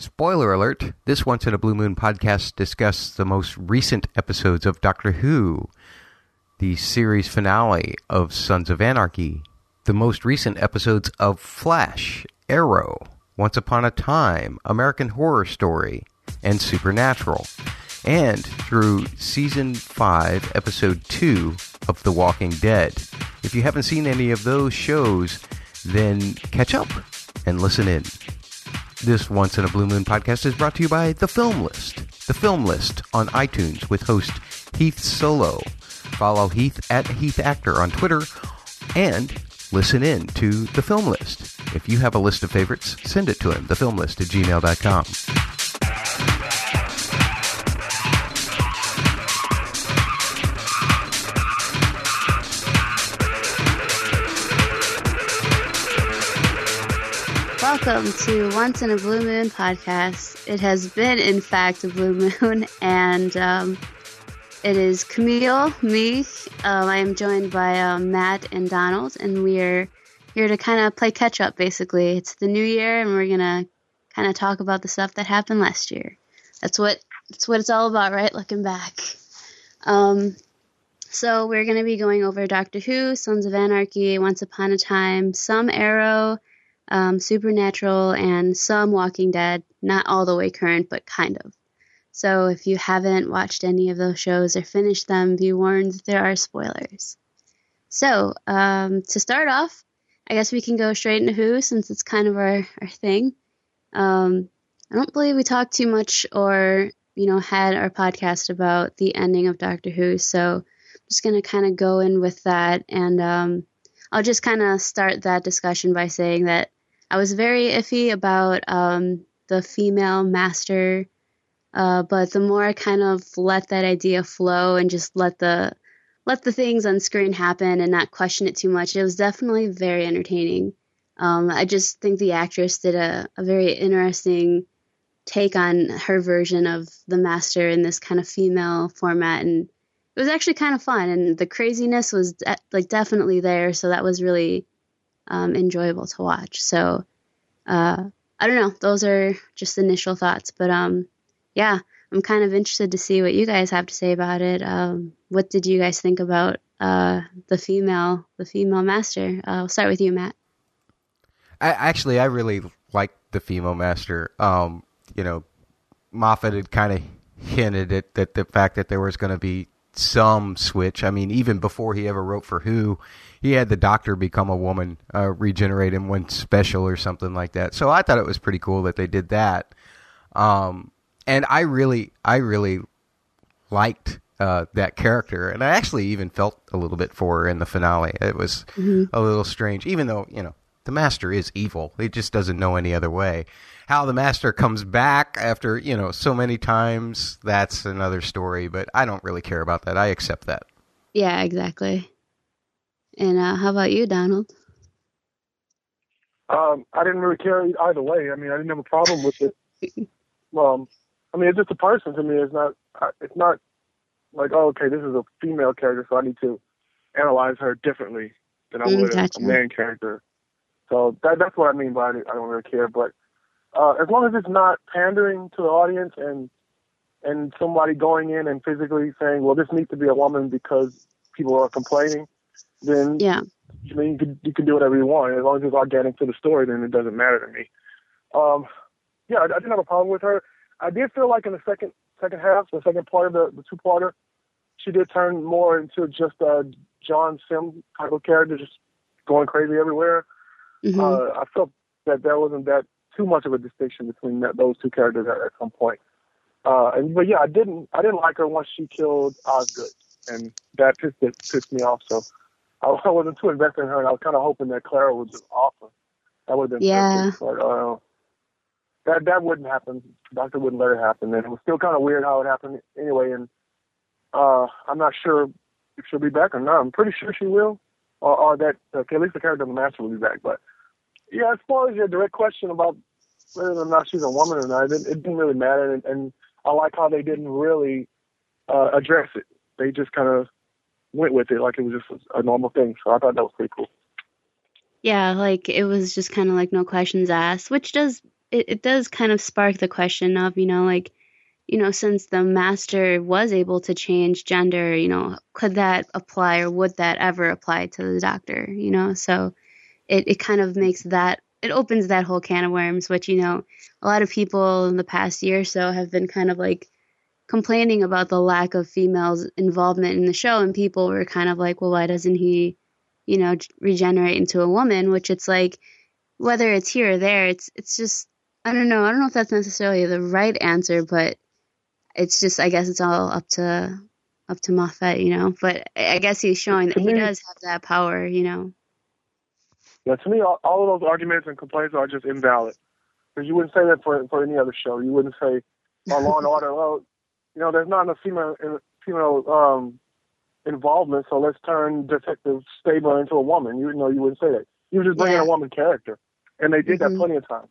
Spoiler alert this Once in a Blue Moon podcast discusses the most recent episodes of Doctor Who, the series finale of Sons of Anarchy, the most recent episodes of Flash, Arrow, Once Upon a Time, American Horror Story, and Supernatural, and through season 5, episode 2 of The Walking Dead. If you haven't seen any of those shows, then catch up and listen in. This Once in a Blue Moon podcast is brought to you by The Film List. The Film List on iTunes with host Heath Solo. Follow Heath at Heath Actor on Twitter and listen in to The Film List. If you have a list of favorites, send it to him, thefilmlist at gmail.com. Welcome to Once in a Blue Moon podcast. It has been, in fact, a blue moon, and um, it is Camille, me. Um, I am joined by um, Matt and Donald, and we are here to kind of play catch up. Basically, it's the new year, and we're gonna kind of talk about the stuff that happened last year. That's what that's what it's all about, right? Looking back. Um, so we're gonna be going over Doctor Who, Sons of Anarchy, Once Upon a Time, some Arrow um, Supernatural, and some Walking Dead. Not all the way current, but kind of. So if you haven't watched any of those shows or finished them, be warned there are spoilers. So um, to start off, I guess we can go straight into Who since it's kind of our, our thing. Um, I don't believe we talked too much or, you know, had our podcast about the ending of Doctor Who. So I'm just going to kind of go in with that. And um, I'll just kind of start that discussion by saying that I was very iffy about um, the female master, uh, but the more I kind of let that idea flow and just let the let the things on screen happen and not question it too much, it was definitely very entertaining. Um, I just think the actress did a, a very interesting take on her version of the master in this kind of female format and it was actually kind of fun and the craziness was de- like definitely there so that was really um, enjoyable to watch. So uh, I don't know. Those are just initial thoughts, but um, yeah, I'm kind of interested to see what you guys have to say about it. Um, what did you guys think about uh, the female the female master? Uh, I'll start with you, Matt. I actually I really like the female master. Um, you know, Moffat had kind of hinted at that the fact that there was going to be some switch. I mean, even before he ever wrote for Who, he had the Doctor become a woman, uh, regenerate him when special or something like that. So I thought it was pretty cool that they did that. Um, and I really, I really liked uh, that character, and I actually even felt a little bit for her in the finale. It was mm-hmm. a little strange, even though you know the Master is evil. He just doesn't know any other way. How the Master comes back after you know so many times, that's another story. But I don't really care about that. I accept that. Yeah, exactly. And uh, how about you, Donald? Um, I didn't really care either way. I mean, I didn't have a problem with it. um, I mean, it's just a person to me. It's not. It's not like, oh, okay, this is a female character, so I need to analyze her differently than I mm, would gotcha. a, a man character. So that that's what I mean by it. I don't really care, but uh, as long as it's not pandering to the audience and and somebody going in and physically saying, well, this needs to be a woman because people are complaining, then yeah, I mean you can you can do whatever you want as long as it's organic to the story. Then it doesn't matter to me. Um, yeah, I, I didn't have a problem with her. I did feel like in the second second half, the second part of the, the two parter, she did turn more into just a John Simm type of character, just going crazy everywhere. Mm-hmm. Uh, I felt that that wasn't that too much of a distinction between that, those two characters at, at some point. Uh, and but yeah, I didn't I didn't like her once she killed Osgood, and that pissed it pissed me off. So I, I wasn't too invested in her, and I was kind of hoping that Clara would just off. That would have been yeah. Perfect, but uh, that that wouldn't happen. Doctor wouldn't let it happen, and it was still kind of weird how it happened anyway. And uh, I'm not sure if she'll be back or not. I'm pretty sure she will, or, or that okay, at least the character of the Master will be back. But yeah, as far as your direct question about whether or not she's a woman or not, it, it didn't really matter. And, and I like how they didn't really uh, address it. They just kind of went with it like it was just a normal thing. So I thought that was pretty cool. Yeah, like it was just kind of like no questions asked, which does it, it does kind of spark the question of, you know, like, you know, since the master was able to change gender, you know, could that apply or would that ever apply to the doctor, you know? So it, it kind of makes that, it opens that whole can of worms, which, you know, a lot of people in the past year or so have been kind of like complaining about the lack of females involvement in the show. And people were kind of like, well, why doesn't he, you know, regenerate into a woman? Which it's like, whether it's here or there, it's, it's just, I don't know. I don't know if that's necessarily the right answer, but it's just I guess it's all up to up to Moffat, you know. But I guess he's showing that he does have that power, you know. Yeah, to me, all, all of those arguments and complaints are just invalid. Because you wouldn't say that for for any other show. You wouldn't say, "On Law and Order," well, you know, there's not enough female female um, involvement, so let's turn Detective Stabler into a woman. You know, you wouldn't say that. You would just bring yeah. in a woman character, and they did mm-hmm. that plenty of times,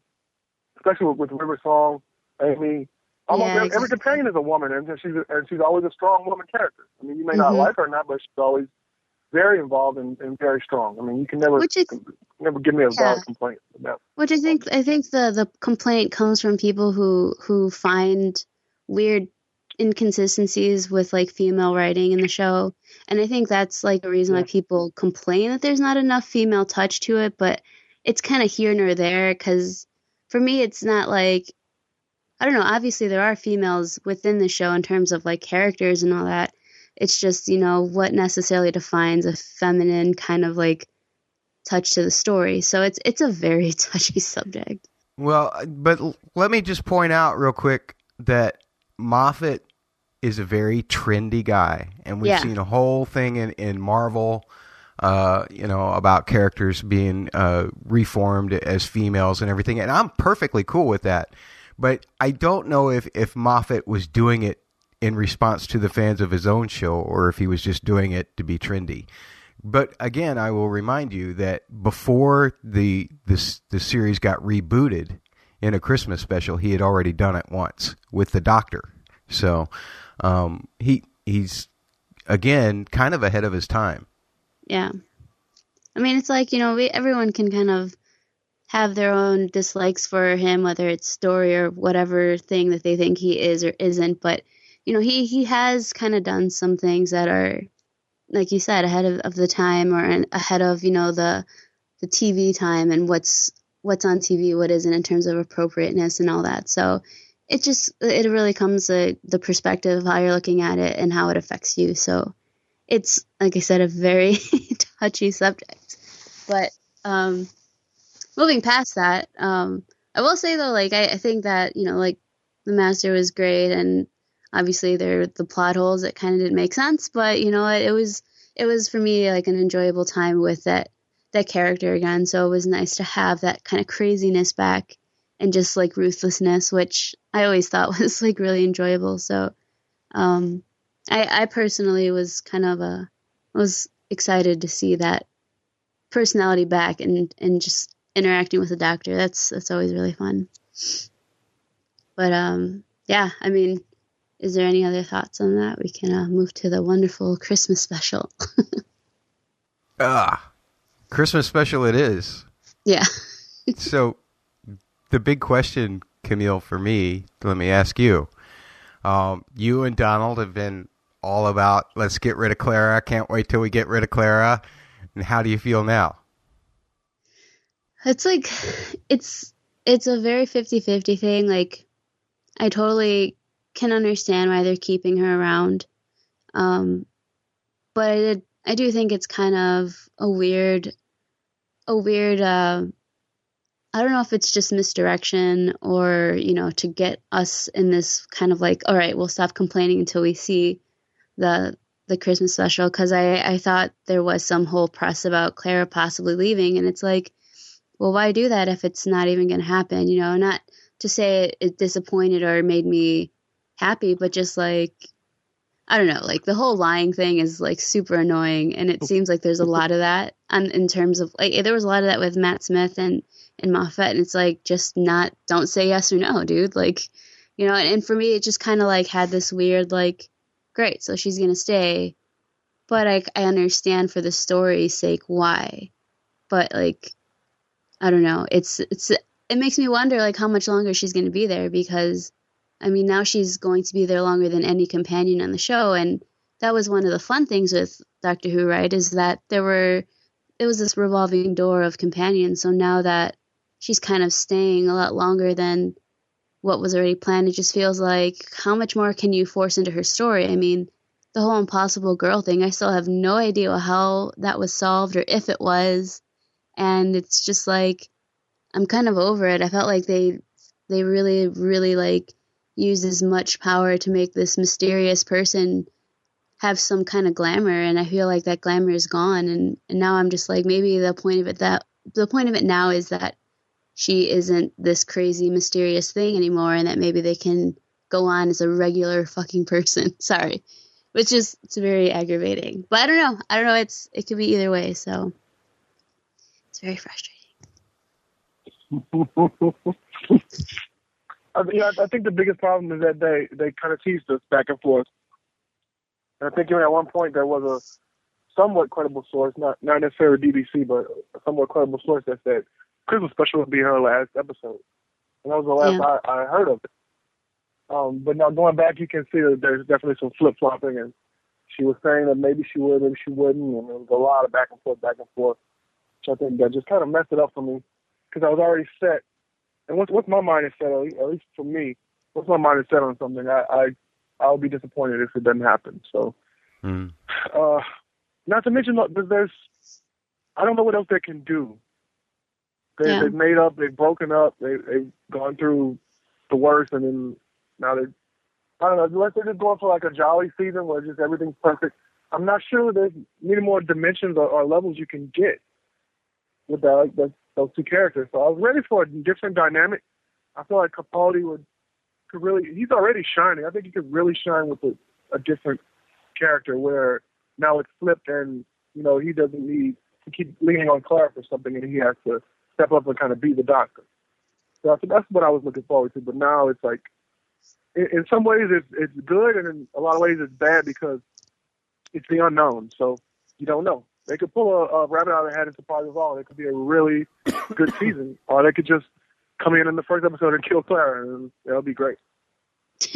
especially with, with River Song, Amy, Almost yeah, every, exactly. every companion is a woman, and she's and she's always a strong woman character. I mean, you may not mm-hmm. like her or not, but she's always very involved and, and very strong. I mean, you can never Which is, never give me a valid complaint about. Which I think I think the the complaint comes from people who who find weird inconsistencies with like female writing in the show, and I think that's like a reason yeah. why people complain that there's not enough female touch to it. But it's kind of here nor there because for me, it's not like I don't know. Obviously, there are females within the show in terms of like characters and all that. It's just, you know, what necessarily defines a feminine kind of like touch to the story. So it's it's a very touchy subject. Well, but let me just point out real quick that Moffat is a very trendy guy, and we've yeah. seen a whole thing in in Marvel. Uh, you know about characters being uh, reformed as females and everything, and I'm perfectly cool with that. But I don't know if, if Moffat was doing it in response to the fans of his own show or if he was just doing it to be trendy. But again, I will remind you that before the this the series got rebooted in a Christmas special, he had already done it once with the Doctor. So um, he he's again kind of ahead of his time. Yeah, I mean, it's like you know, we everyone can kind of have their own dislikes for him, whether it's story or whatever thing that they think he is or isn't. But you know, he he has kind of done some things that are, like you said, ahead of, of the time or ahead of you know the the TV time and what's what's on TV, what isn't in terms of appropriateness and all that. So it just it really comes to the perspective of how you're looking at it and how it affects you. So it's like I said, a very touchy subject, but um, moving past that, um, I will say though, like I, I think that you know, like the master was great, and obviously there were the plot holes that kind of didn't make sense, but you know, it, it was it was for me like an enjoyable time with that that character again. So it was nice to have that kind of craziness back and just like ruthlessness, which I always thought was like really enjoyable. So um, I, I personally was kind of a was excited to see that personality back and and just interacting with the doctor. That's that's always really fun. But um, yeah, I mean, is there any other thoughts on that? We can uh, move to the wonderful Christmas special. ah, Christmas special it is. Yeah. so, the big question, Camille, for me, let me ask you. Um, you and Donald have been all about let's get rid of Clara. Can't wait till we get rid of Clara. And how do you feel now? It's like it's it's a very 50-50 thing. Like I totally can understand why they're keeping her around. Um but I did I do think it's kind of a weird a weird uh I don't know if it's just misdirection or, you know, to get us in this kind of like, all right, we'll stop complaining until we see the the Christmas special because I I thought there was some whole press about Clara possibly leaving, and it's like well, why do that if it's not even going to happen? You know, not to say it, it disappointed or made me happy, but just like, I don't know, like the whole lying thing is like super annoying. And it seems like there's a lot of that um, in terms of like, there was a lot of that with Matt Smith and, and Moffat. And it's like, just not, don't say yes or no, dude. Like, you know, and, and for me, it just kind of like had this weird, like, great, so she's to stay. But I, I understand for the story's sake why. But like, I don't know. It's it's it makes me wonder like how much longer she's to be there because I mean now she's going to be there longer than any companion on the show and that was one of the fun things with Doctor Who right is that there were it was this revolving door of companions so now that she's kind of staying a lot longer than what was already planned it just feels like how much more can you force into her story I mean the whole impossible girl thing I still have no idea how that was solved or if it was and it's just like I'm kind of over it. I felt like they they really really like used as much power to make this mysterious person have some kind of glamour and I feel like that glamour is gone and, and now I'm just like maybe the point of it that the point of it now is that she isn't this crazy mysterious thing anymore and that maybe they can go on as a regular fucking person. Sorry. Which is it's very aggravating. But I don't know. I don't know it's it could be either way, so it's very frustrating. I, you know, I think the biggest problem is that they they kind of teased us back and forth. And I think even at one point there was a somewhat credible source, not not necessarily BBC, but a somewhat credible source that said Christmas special would be her last episode, and that was the last Yeah. I, I heard of it. Um, but now going back, you can see that there's definitely some flip flopping, and she was saying that maybe she would, maybe she wouldn't, and there was a lot of back and forth, back and forth, which I think that just kind of messed it up for me because I was already set. And once once my mind is set, at least, at least for me, once my mind is set on something, I, I I'll be disappointed if it doesn't happen. So, Mm. uh, not to mention look, there's I don't know what else they can do. They, Yeah. They've made up, they've broken up, they, they've gone through the worst, and then now they I don't know, unless they're just going for like a jolly season where just everything's perfect. I'm not sure there's many more dimensions or, or levels you can get with that, like, those, those two characters. So I was ready for a different dynamic. I feel like Capaldi would could really. He's already shining. I think he could really shine with a, a different character where now it's flipped and you know he doesn't need to keep leaning on Clara for something and he has to step up and kind of be the doctor. So I think that's what I was looking forward to. But now it's like, in, in some ways it's it's good and in a lot of ways it's bad because it's the unknown. So you don't know. They could pull a, a rabbit out of the hat and surprise us all. It could be a really good season, or they could just come in in the first episode and kill Clara, and that'll be great.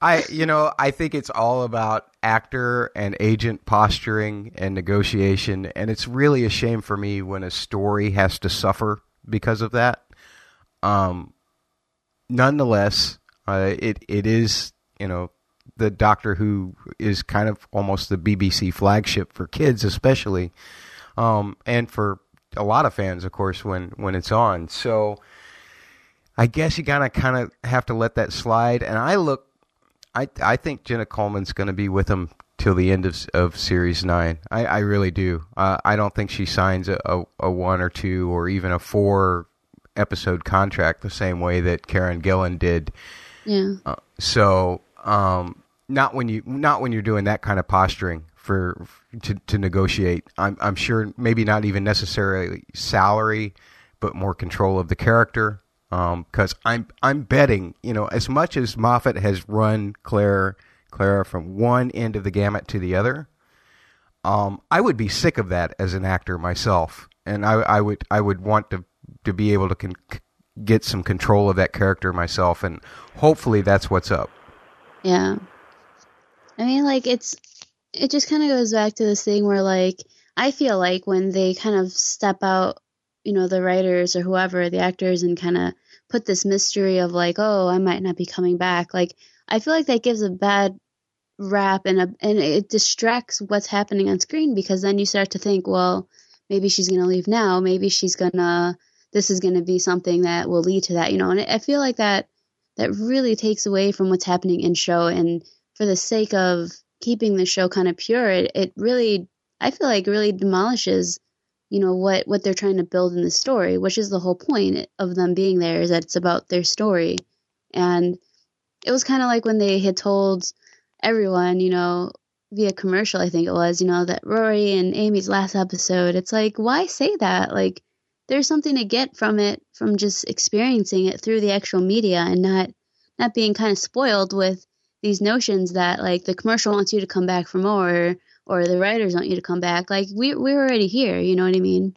I, you know, I think it's all about actor and agent posturing and negotiation, and it's really a shame for me when a story has to suffer because of that. Um, nonetheless, uh, it it is, you know, the Doctor Who is kind of almost the BBC flagship for kids, especially, um, and for a lot of fans, of course, when when it's on. So. I guess you gotta kind of have to let that slide. And I look, I I think Jenna Coleman's going to be with them till the end of of series nine. I, I really do. Uh, I don't think she signs a, a, a one or two or even a four episode contract the same way that Karen Gillan did. Yeah. Uh, so um, not when you not when you're doing that kind of posturing for to to negotiate. I'm I'm sure maybe not even necessarily salary, but more control of the character because um, I'm I'm betting you know as much as Moffat has run Claire Clara from one end of the gamut to the other, um, I would be sick of that as an actor myself, and I, I would I would want to to be able to con- get some control of that character myself, and hopefully that's what's up. Yeah. I mean, like, it's, it just kind of goes back to this thing where, like, I feel like when they kind of step out, you know, the writers or whoever, the actors, and kind of put this mystery of, like, oh, I might not be coming back, like, I feel like that gives a bad rap and, a, and it distracts what's happening on screen because then you start to think, well, maybe she's to leave now. Maybe she's to, this is to be something that will lead to that, you know, and I feel like that, that really takes away from what's happening in show and for the sake of keeping the show kind of pure it, it really i feel like really demolishes you know what what they're trying to build in the story which is the whole point of them being there is that it's about their story. And it was kind of like when they had told everyone you know via commercial i think it was you know that rory and amy's last episode it's like why say that? Like there's something to get from it from just experiencing it through the actual media and not not being kind of spoiled with these notions that like the commercial wants you to come back for more or the writers want you to come back like we we're already here you know what i mean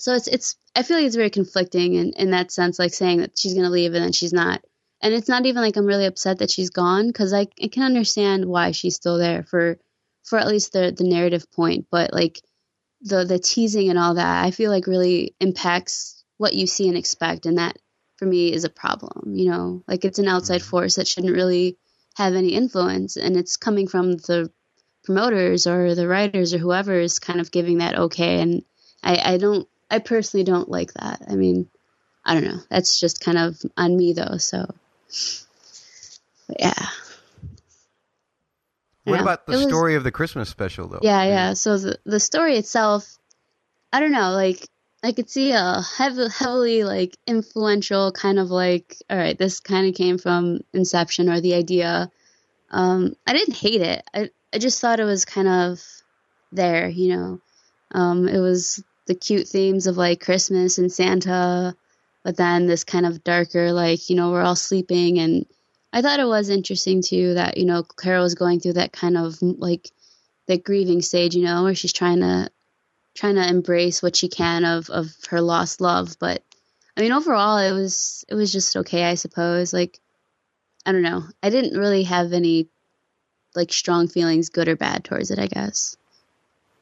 so it's it's I feel like it's very conflicting in in that sense, like saying that she's gonna leave and then she's not. And it's not even like I'm really upset that she's gone because I, I can understand why she's still there for for at least the the narrative point, but like the the teasing and all that, I feel like really impacts what you see and expect, and that for me is a problem. You know, like it's an outside mm-hmm. force that shouldn't really have any influence, and it's coming from the promoters or the writers or whoever is kind of giving that okay, and I, I don't, I personally don't like that. I mean, I don't know. That's just kind of on me though. So, but yeah. What about the was, story of the Christmas special, though? Yeah, yeah. So the the story itself, I don't know. Like I could see a heavy, heavily like influential kind of like, all right, this kind of came from Inception or the idea. Um, I didn't hate it. I I just thought it was kind of there, you know. Um, it was the cute themes of like Christmas and Santa, but then this kind of darker, like you know, we're all sleeping and I thought it was interesting too that you know Clara was going through that kind of like that grieving stage, you know, where she's trying to trying to embrace what she can of of her lost love. But I mean, overall, it was it was just okay, I suppose. Like I don't know, I didn't really have any like strong feelings, good or bad, towards it. I guess,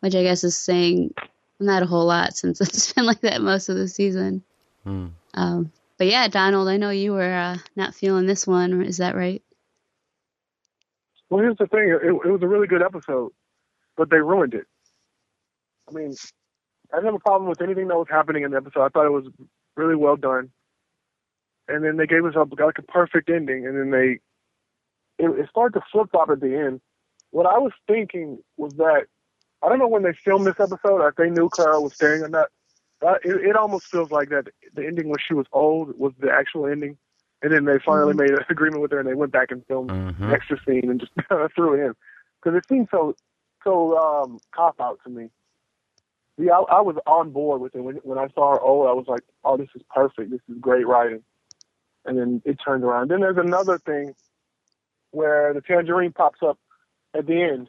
which I guess is saying not a whole lot since it's been like that most of the season. Hmm. Um, but yeah, Donald, I know you were uh, not feeling this one. Is that right? Well, here's the thing. It, it, was a really good episode, but they ruined it. I mean, I didn't have a problem with anything that was happening in the episode. I thought it was really well done. And then they gave us a, like a perfect ending, and then they it, it started to flip flop at the end. What I was thinking was that I don't know when they filmed this episode, if they knew Clara was staying or not, uh, it, it almost feels like that the ending when she was old was the actual ending, and then they finally mm-hmm. made an agreement with her and they went back and filmed mm-hmm. extra scene and just threw it in because it seemed so so um, cop out to me. Yeah, I, I was on board with it when when I saw her old. I was like, oh, this is perfect. This is great writing. And then it turned around. Then there's another thing where the tangerine pops up at the end,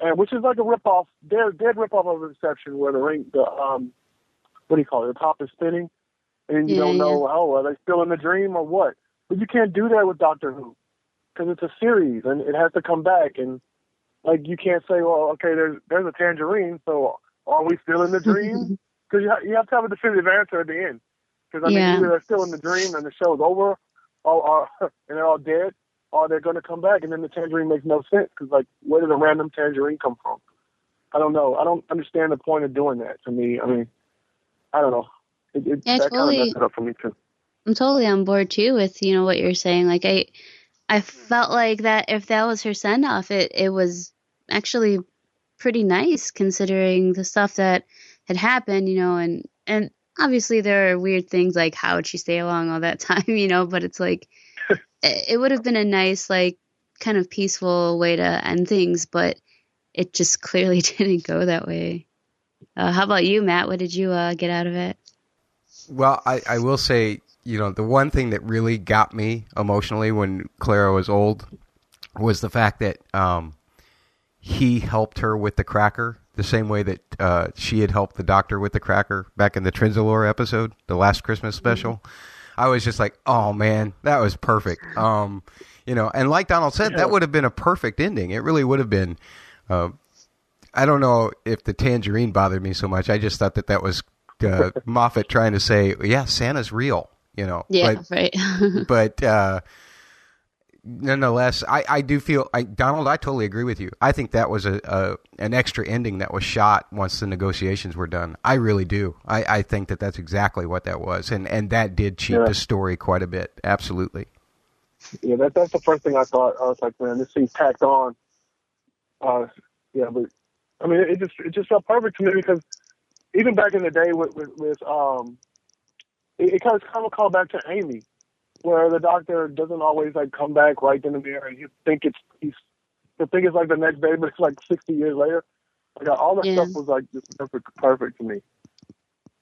and which is like a rip off, dead dead rip off of Inception, where the ring the um what do you call it? The top is spinning, and you yeah, don't know, yeah. oh, are they still in the dream or what? But you can't do that with Doctor Who because it's a series and it has to come back. And like you can't say, well, okay, there's there's a tangerine, so are we still in the dream? Because you, ha- you have to have a definitive answer at the end. Because I yeah. mean, either they're still in the dream and the show's over, or, or and they're all dead, or they're going to come back, and then the tangerine makes no sense. Because like, where did a random tangerine come from? I don't know. I don't understand the point of doing that. To me, I mean, I don't know. It, it, yeah, that totally, kind of messed it up for me too. I'm totally on board too with you know what you're saying. Like I, I felt like that if that was her send off, it it was actually pretty nice considering the stuff that had happened. You know, and and obviously there are weird things like how would she stay along all that time? You know, but it's like it, it would have been a nice like kind of peaceful way to end things, but it just clearly didn't go that way. Uh, how about you, Matt? What did you uh, get out of it? Well, I, I will say, you know, the one thing that really got me emotionally when Clara was old was the fact that um, he helped her with the cracker the same way that uh, she had helped the doctor with the cracker back in the Trenzalore episode, the last Christmas special. Mm-hmm. I was just like, oh man, that was perfect. Um, you know, and like Donald said, that would have been a perfect ending. It really would have been. Uh, I don't know if the tangerine bothered me so much. I just thought that that was uh, Moffat trying to say, yeah, Santa's real, you know. Yeah, but, right. but uh, nonetheless, I, I do feel, I, Donald, I totally agree with you. I think that was a, a an extra ending that was shot once the negotiations were done. I really do. I, I think that that's exactly what that was, and and that did cheat yeah. the story quite a bit. Absolutely. Yeah, that, that's the first thing I thought. I was like, man, this seems tacked on. Uh, yeah, but I mean, it just it just felt perfect to me because even back in the day with with, with um, it, it kind of kind of called back to Amy, where the doctor doesn't always like come back right in the mirror, and you think it's he's the thing is like the next day, but it's like sixty years later. Like all that yeah. stuff was like just perfect, perfect to me.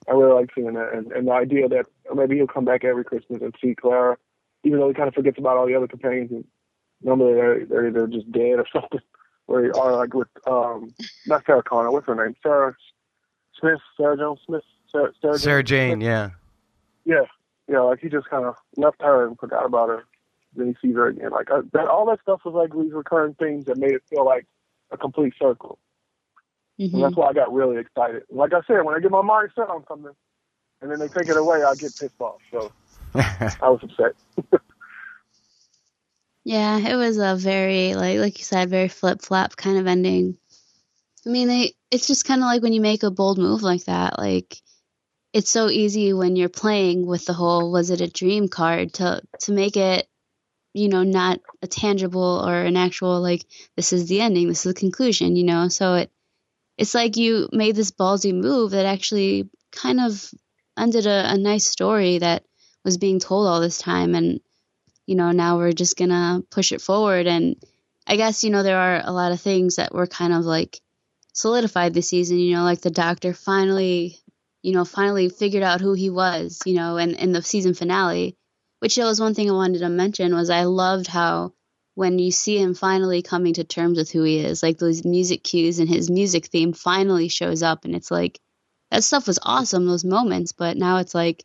I really like seeing that, and, and the idea that maybe he'll come back every Christmas and see Clara, even though he kind of forgets about all the other companions. And normally they're they're either just dead or something where are like with um not Sarah Connor, what's her name? Sarah Smith, Sarah Jones Smith, Sarah, Sarah, Sarah Jane, yeah. Yeah, yeah, like he just kind of left her and forgot about her. Then he sees her again. Like uh, that, all that stuff was like these recurring things that made it feel like a complete circle. Mm-hmm. And that's why I got really excited. Like I said, when I get my mind set on something, and then they take it away, I get pissed off. So I was upset. Yeah, it was a very like like you said, very flip flop kind of ending. I mean, they it's just kind of like when you make a bold move like that. Like it's so easy when you're playing with the whole was it a dream card to to make it you know not a tangible or an actual like this is the ending, this is the conclusion, you know. So it it's like you made this ballsy move that actually kind of ended a, a nice story that was being told all this time and you know, now we're just gonna push it forward. And I guess, you know, there are a lot of things that were kind of like solidified this season, you know, like the doctor finally, you know, finally figured out who he was, you know, and in the season finale, which that was one thing I wanted to mention was I loved how when you see him finally coming to terms with who he is, like those music cues and his music theme finally shows up and it's like that stuff was awesome, those moments, but now it's like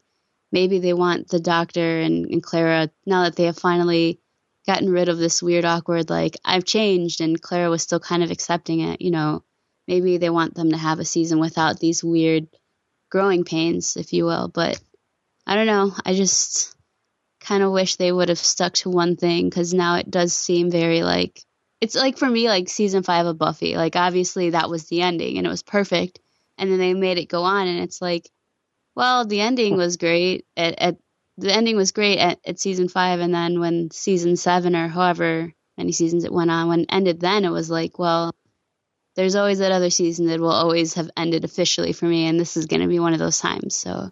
maybe they want the doctor and, and Clara now that they have finally gotten rid of this weird awkward like I've changed and Clara was still kind of accepting it, you know, maybe they want them to have a season without these weird growing pains, if you will. But I don't know. I just kind of wish they would have stuck to one thing because now it does seem very like it's like for me like season five of Buffy. Like obviously that was the ending and it was perfect, and then they made it go on and it's like well, the ending was great. At, at the ending was great at, at season five, and then when season seven or however many seasons it went on, when it ended, then it was like, well, there's always that other season that will always have ended officially for me, and this is going to be one of those times. So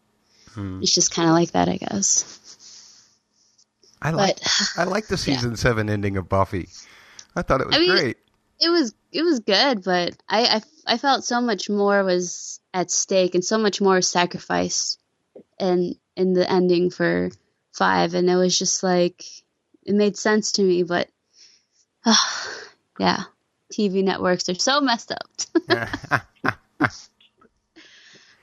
hmm. it's just kind of like that, I guess. I like I like the season yeah. seven ending of Buffy. I thought it was I mean, great. It was it was good, but I, I I felt so much more was at stake and so much more sacrifice in in the ending for five and it was just like it made sense to me but uh, yeah tv networks are so messed up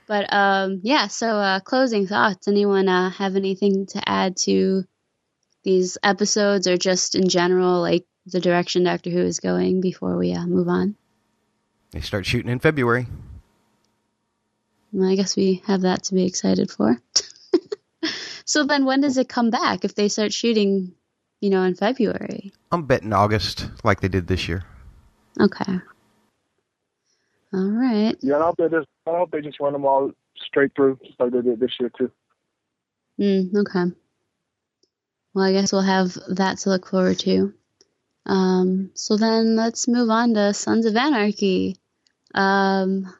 but um yeah so uh closing thoughts anyone uh have anything to add to these episodes or just in general like the direction doctor who is going before we uh, move on they start shooting in february I guess we have that to be excited for. so then when does it come back if they start shooting, you know, in February? I'm betting August like they did this year. Okay. All right. Yeah, I hope they just I hope they just run them all straight through like they did this year too. Mm, okay. Well, I guess we'll have that to look forward to. Um, so then let's move on to Sons of Anarchy. Um,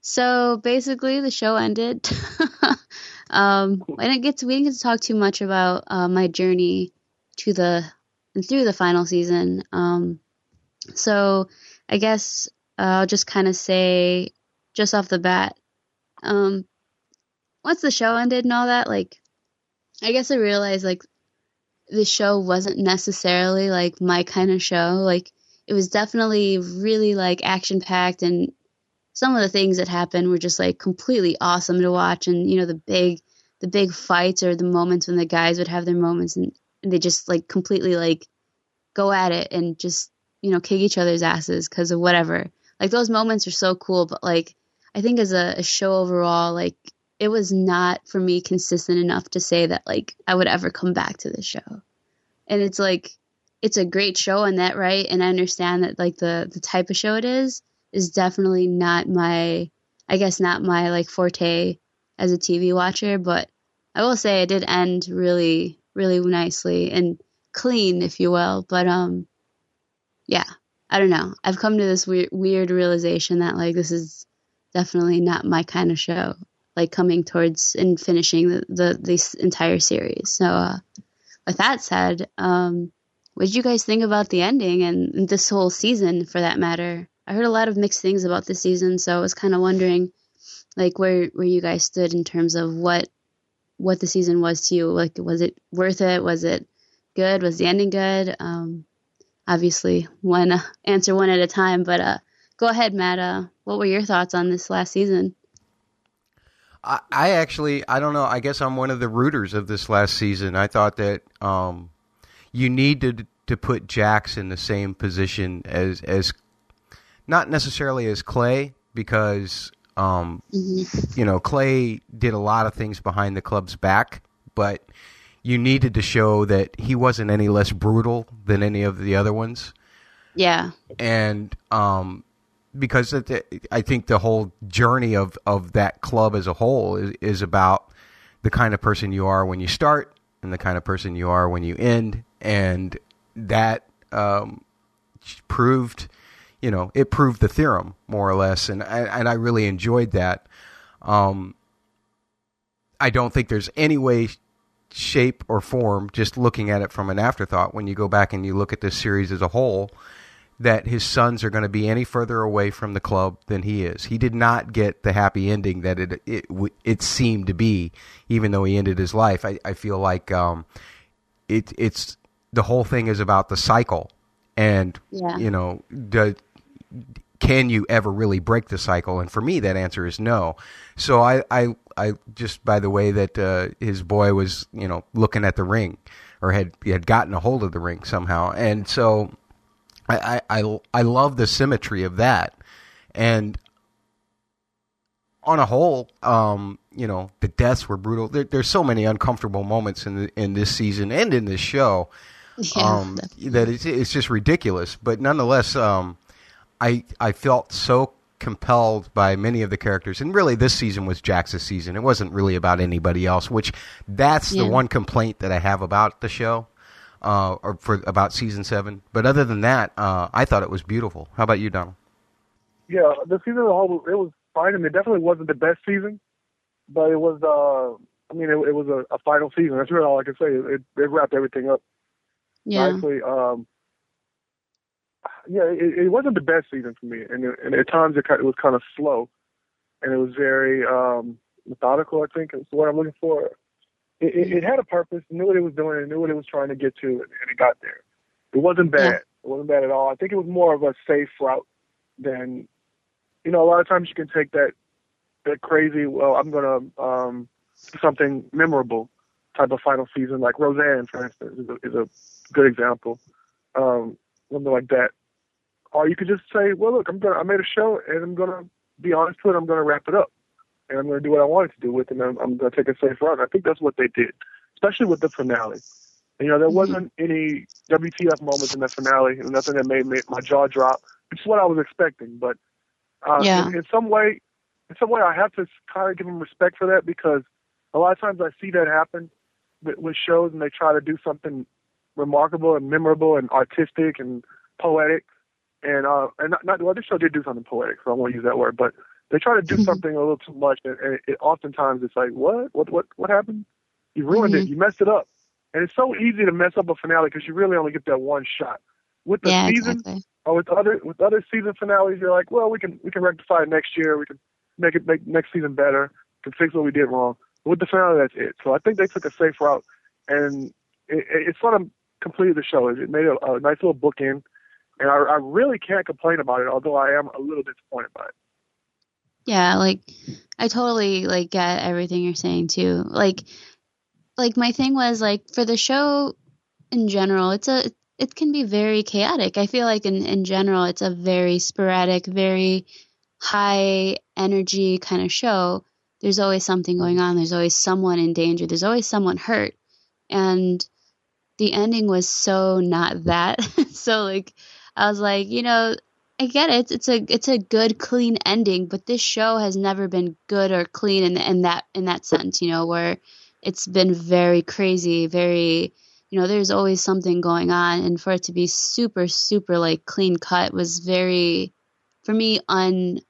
so basically, the show ended. um, I didn't get to we didn't get to talk too much about uh, my journey to the and through the final season. Um, so I guess uh, I'll just kind of say just off the bat, um, once the show ended and all that, like I guess I realized like the show wasn't necessarily like my kind of show. Like it was definitely really like action packed and some of the things that happened were just like completely awesome to watch and you know the big the big fights or the moments when the guys would have their moments and, and they just like completely like go at it and just you know kick each other's asses because of whatever. Like those moments are so cool but like i think as a, a show overall like it was not for me consistent enough to say that like i would ever come back to the show. And it's like it's a great show in that right? And i understand that like the the type of show it is is definitely not my I guess not my like forte as a TV watcher, but I will say it did end really really nicely and clean if you will, but um yeah, I don't know. I've come to this weird weird realization that like this is definitely not my kind of show. Like coming towards and finishing the, the this entire series. So uh with that said, um what did you guys think about the ending and this whole season for that matter? I heard a lot of mixed things about this season, so I was kind of wondering, like, where where you guys stood in terms of what what the season was to you. Like, was it worth it? Was it good? Was the ending good? Um, obviously, one uh, answer one at a time. But uh, go ahead, Matt. Uh, what were your thoughts on this last season? I, I actually, I don't know. I guess I'm one of the rooters of this last season. I thought that um, you needed to put Jax in the same position as as not necessarily as Clay because um, mm-hmm. you know Clay did a lot of things behind the club's back, but you needed to show that he wasn't any less brutal than any of the other ones. Yeah, and um, because I think the whole journey of, of that club as a whole is, is about the kind of person you are when you start and the kind of person you are when you end, and that um, proved, you know, it proved the theorem more or less, and I, and I really enjoyed that. Um, I don't think there's any way, shape, or form, just looking at it from an afterthought, when you go back and you look at this series as a whole, that his sons are going to be any further away from the club than he is. He did not get the happy ending that it it, it seemed to be, even though he ended his life. I, I feel like um, it it's the whole thing is about the cycle, and yeah. you know, the, can you ever really break the cycle? And for me, that answer is no. So I I, I just by the way that uh, his boy was you know looking at the ring or had had gotten a hold of the ring somehow, and so I, I, I love the symmetry of that. And on a whole, um, you know, the deaths were brutal. There, there's so many uncomfortable moments in the, in this season and in this show yeah, um, that it's, it's just ridiculous. But nonetheless, um, I I felt so compelled by many of the characters, and really this season was Jax's season. It wasn't really about anybody else, which that's yeah. the one complaint that I have about the show uh, or for about season seven. But other than that, uh, I thought it was beautiful. How about you, Donald? Yeah, the season as a whole, it was fine. I mean, it definitely wasn't the best season, but it was. Uh, I mean, it, it was a, a, final season. That's really all I can say. It, it wrapped everything up yeah. nicely. Um, yeah, it, it, wasn't the best season for me, and, and at times it, it was kind of slow, and it was very um, methodical. I think is what I'm looking for it, it, it, had a purpose, knew what it was doing, and knew what it was trying to get to, and, and it got there. It wasn't bad. Yeah. It wasn't bad at all. I think it was more of a safe route than, you know, a lot of times you can take that that crazy. Well, I'm gonna um, something memorable type of final season, like Roseanne, for instance, is a, is a good example. Um, something like that. Or you could just say, well, look, I'm gonna I made a show, and I'm gonna be honest with it. I'm gonna wrap it up and I'm going to do what I wanted to do with it, and I'm, I'm going to take a safe route. I think that's what they did, especially with the finale. And, you know, there mm-hmm. wasn't any WTF moments in the finale, and nothing that made me, my jaw drop, which is what I was expecting. But uh, yeah. in, in some way, in some way, I have to kind of give them respect for that because a lot of times I see that happen with, with shows, and they try to do something remarkable and memorable and artistic and poetic. And uh, and not, not well, this show did do something poetic, so I won't use that word, but they try to do mm-hmm. something a little too much, and, and it, oftentimes it's like, what, what, what, what happened? You ruined mm-hmm. it. You messed it up. And it's so easy to mess up a finale because you really only get that one shot. With the yeah, season exactly. or with other with other season finales, you're like, well, we can we can rectify it next year. We can make it make next season better. Can fix what we did wrong. But with the finale, that's it. So I think they took a safe route, and it, it, it sort of completed the show. It made a, a nice little bookend, and I, I really can't complain about it. Although I am a little disappointed by it. Yeah, like I totally like get everything you're saying too. Like like my thing was like for the show in general, it's a it can be very chaotic. I feel like in in general it's a very sporadic, very high energy kind of show. There's always something going on. There's always someone in danger. There's always someone hurt. And the ending was so not that. so like I was like, you know, I get it. It's a it's a good clean ending, but this show has never been good or clean in in that in that sense, you know, where it's been very crazy, very you know, there's always something going on and for it to be super super like clean cut was very for me un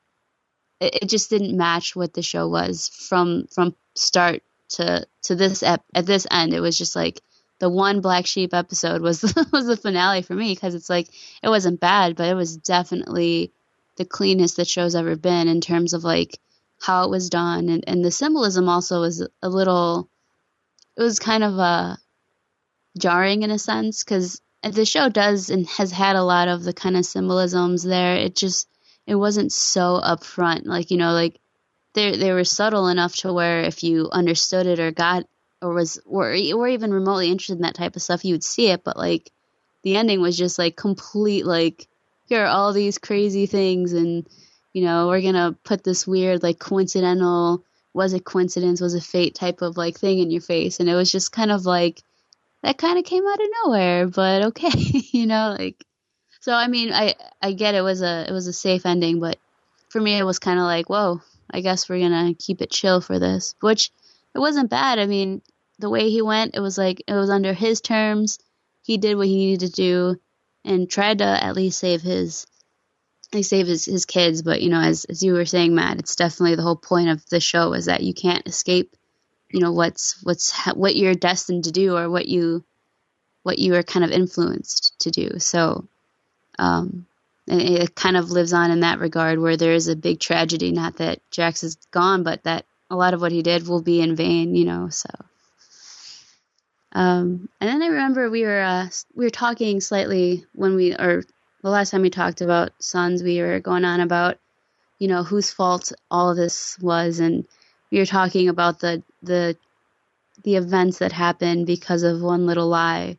it just didn't match what the show was from from start to to this ep, at this end. It was just like the one black sheep episode was was the finale for me because it's like it wasn't bad, but it was definitely the cleanest the show's ever been in terms of like how it was done. And, and the symbolism also was a little it was kind of uh, jarring in a sense because the show does and has had a lot of the kind of symbolisms there. It just it wasn't so upfront like you know like they they were subtle enough to where if you understood it or got or was or or even remotely interested in that type of stuff, you would see it. But like the ending was just like complete like here are all these crazy things and you know we're gonna put this weird like coincidental was it coincidence was it fate type of like thing in your face and it was just kind of like that kind of came out of nowhere but okay you know like so i mean i i get it was a it was a safe ending but for me it was kind of like whoa i guess we're gonna keep it chill for this which it wasn't bad. I mean the way he went it was like it was under his terms. He did what he needed to do and tried to at least save his like save his, his kids. But you know as, as you were saying matt it's definitely the whole point of the show is that you can't escape you know what's what's what you're destined to do or what you what you are kind of influenced to do. So um it kind of lives on in that regard where there is a big tragedy. Not that jax is gone but that a lot of what he did will be in vain you know so um, and then I remember we were uh, we were talking slightly when we or the last time we talked about sons, we were going on about you know whose fault all of this was, and we were talking about the the the events that happened because of one little lie,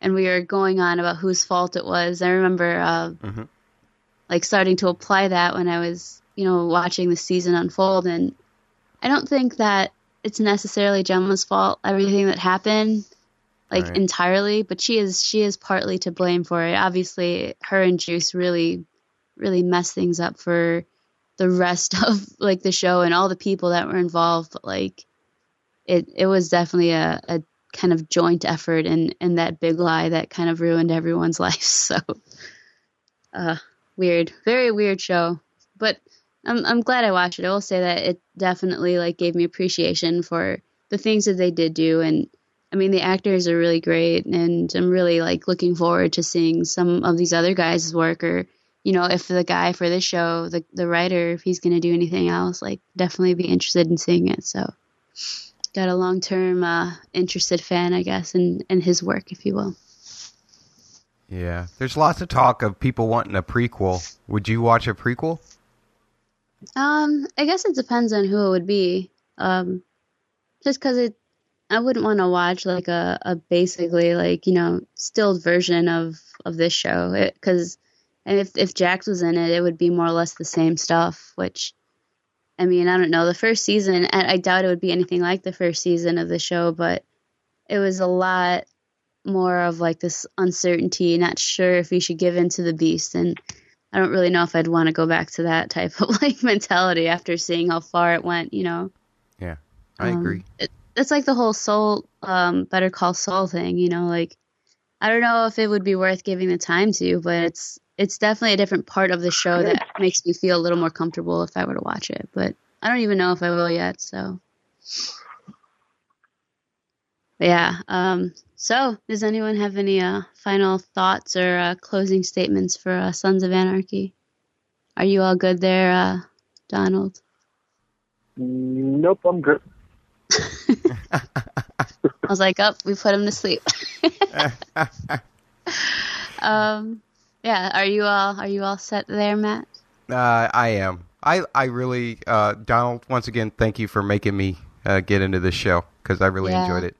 and we were going on about whose fault it was. I remember uh, mm-hmm. like starting to apply that when I was you know watching the season unfold, and I don't think that it's necessarily Gemma's fault everything that happened like right. entirely, but she is she is partly to blame for it. Obviously, her and Juice really really messed things up for the rest of like the show and all the people that were involved. But like it it was definitely a, a kind of joint effort and and that big lie that kind of ruined everyone's life. So uh weird, very weird show. But I'm I'm glad I watched it. I will say that it definitely like gave me appreciation for the things that they did do. And I mean the actors are really great. And I'm really like looking forward to seeing some of these other guys' work or you know if the guy for this show the the writer if he's to do anything else like definitely be interested in seeing it. So got a long-term uh, interested fan I guess in in his work if you will. Yeah. There's lots of talk of people wanting a prequel. Would you watch a prequel um, I guess it depends on who it would be. Um, just because it, I wouldn't want to watch like a, a basically like you know stilled version of of this show. Because if if Jax was in it, it would be more or less the same stuff. Which, I mean, I don't know. The first season, I, I doubt it would be anything like the first season of the show, but it was a lot more of like this uncertainty, not sure if you should give in to the beast and I don't really know if I'd want to go back to that type of like mentality after seeing how far it went, you know. Yeah, I um, agree. It, it's like the whole soul, um, Better Call Saul thing, you know. Like, I don't know if it would be worth giving the time to, but it's it's definitely a different part of the show that makes me feel a little more comfortable if I were to watch it. But I don't even know if I will yet. So, but yeah. Um, so, does anyone have any uh, final thoughts or uh, closing statements for uh, Sons of Anarchy? Are you all good there, uh, Donald? Nope, I'm good. I was like, "Up, oh, we put him to sleep." um, yeah. Are you all Are you all set there, Matt? Uh, I am. I I really, uh, Donald. Once again, thank you for making me uh, get into this show because I really yeah. enjoyed it.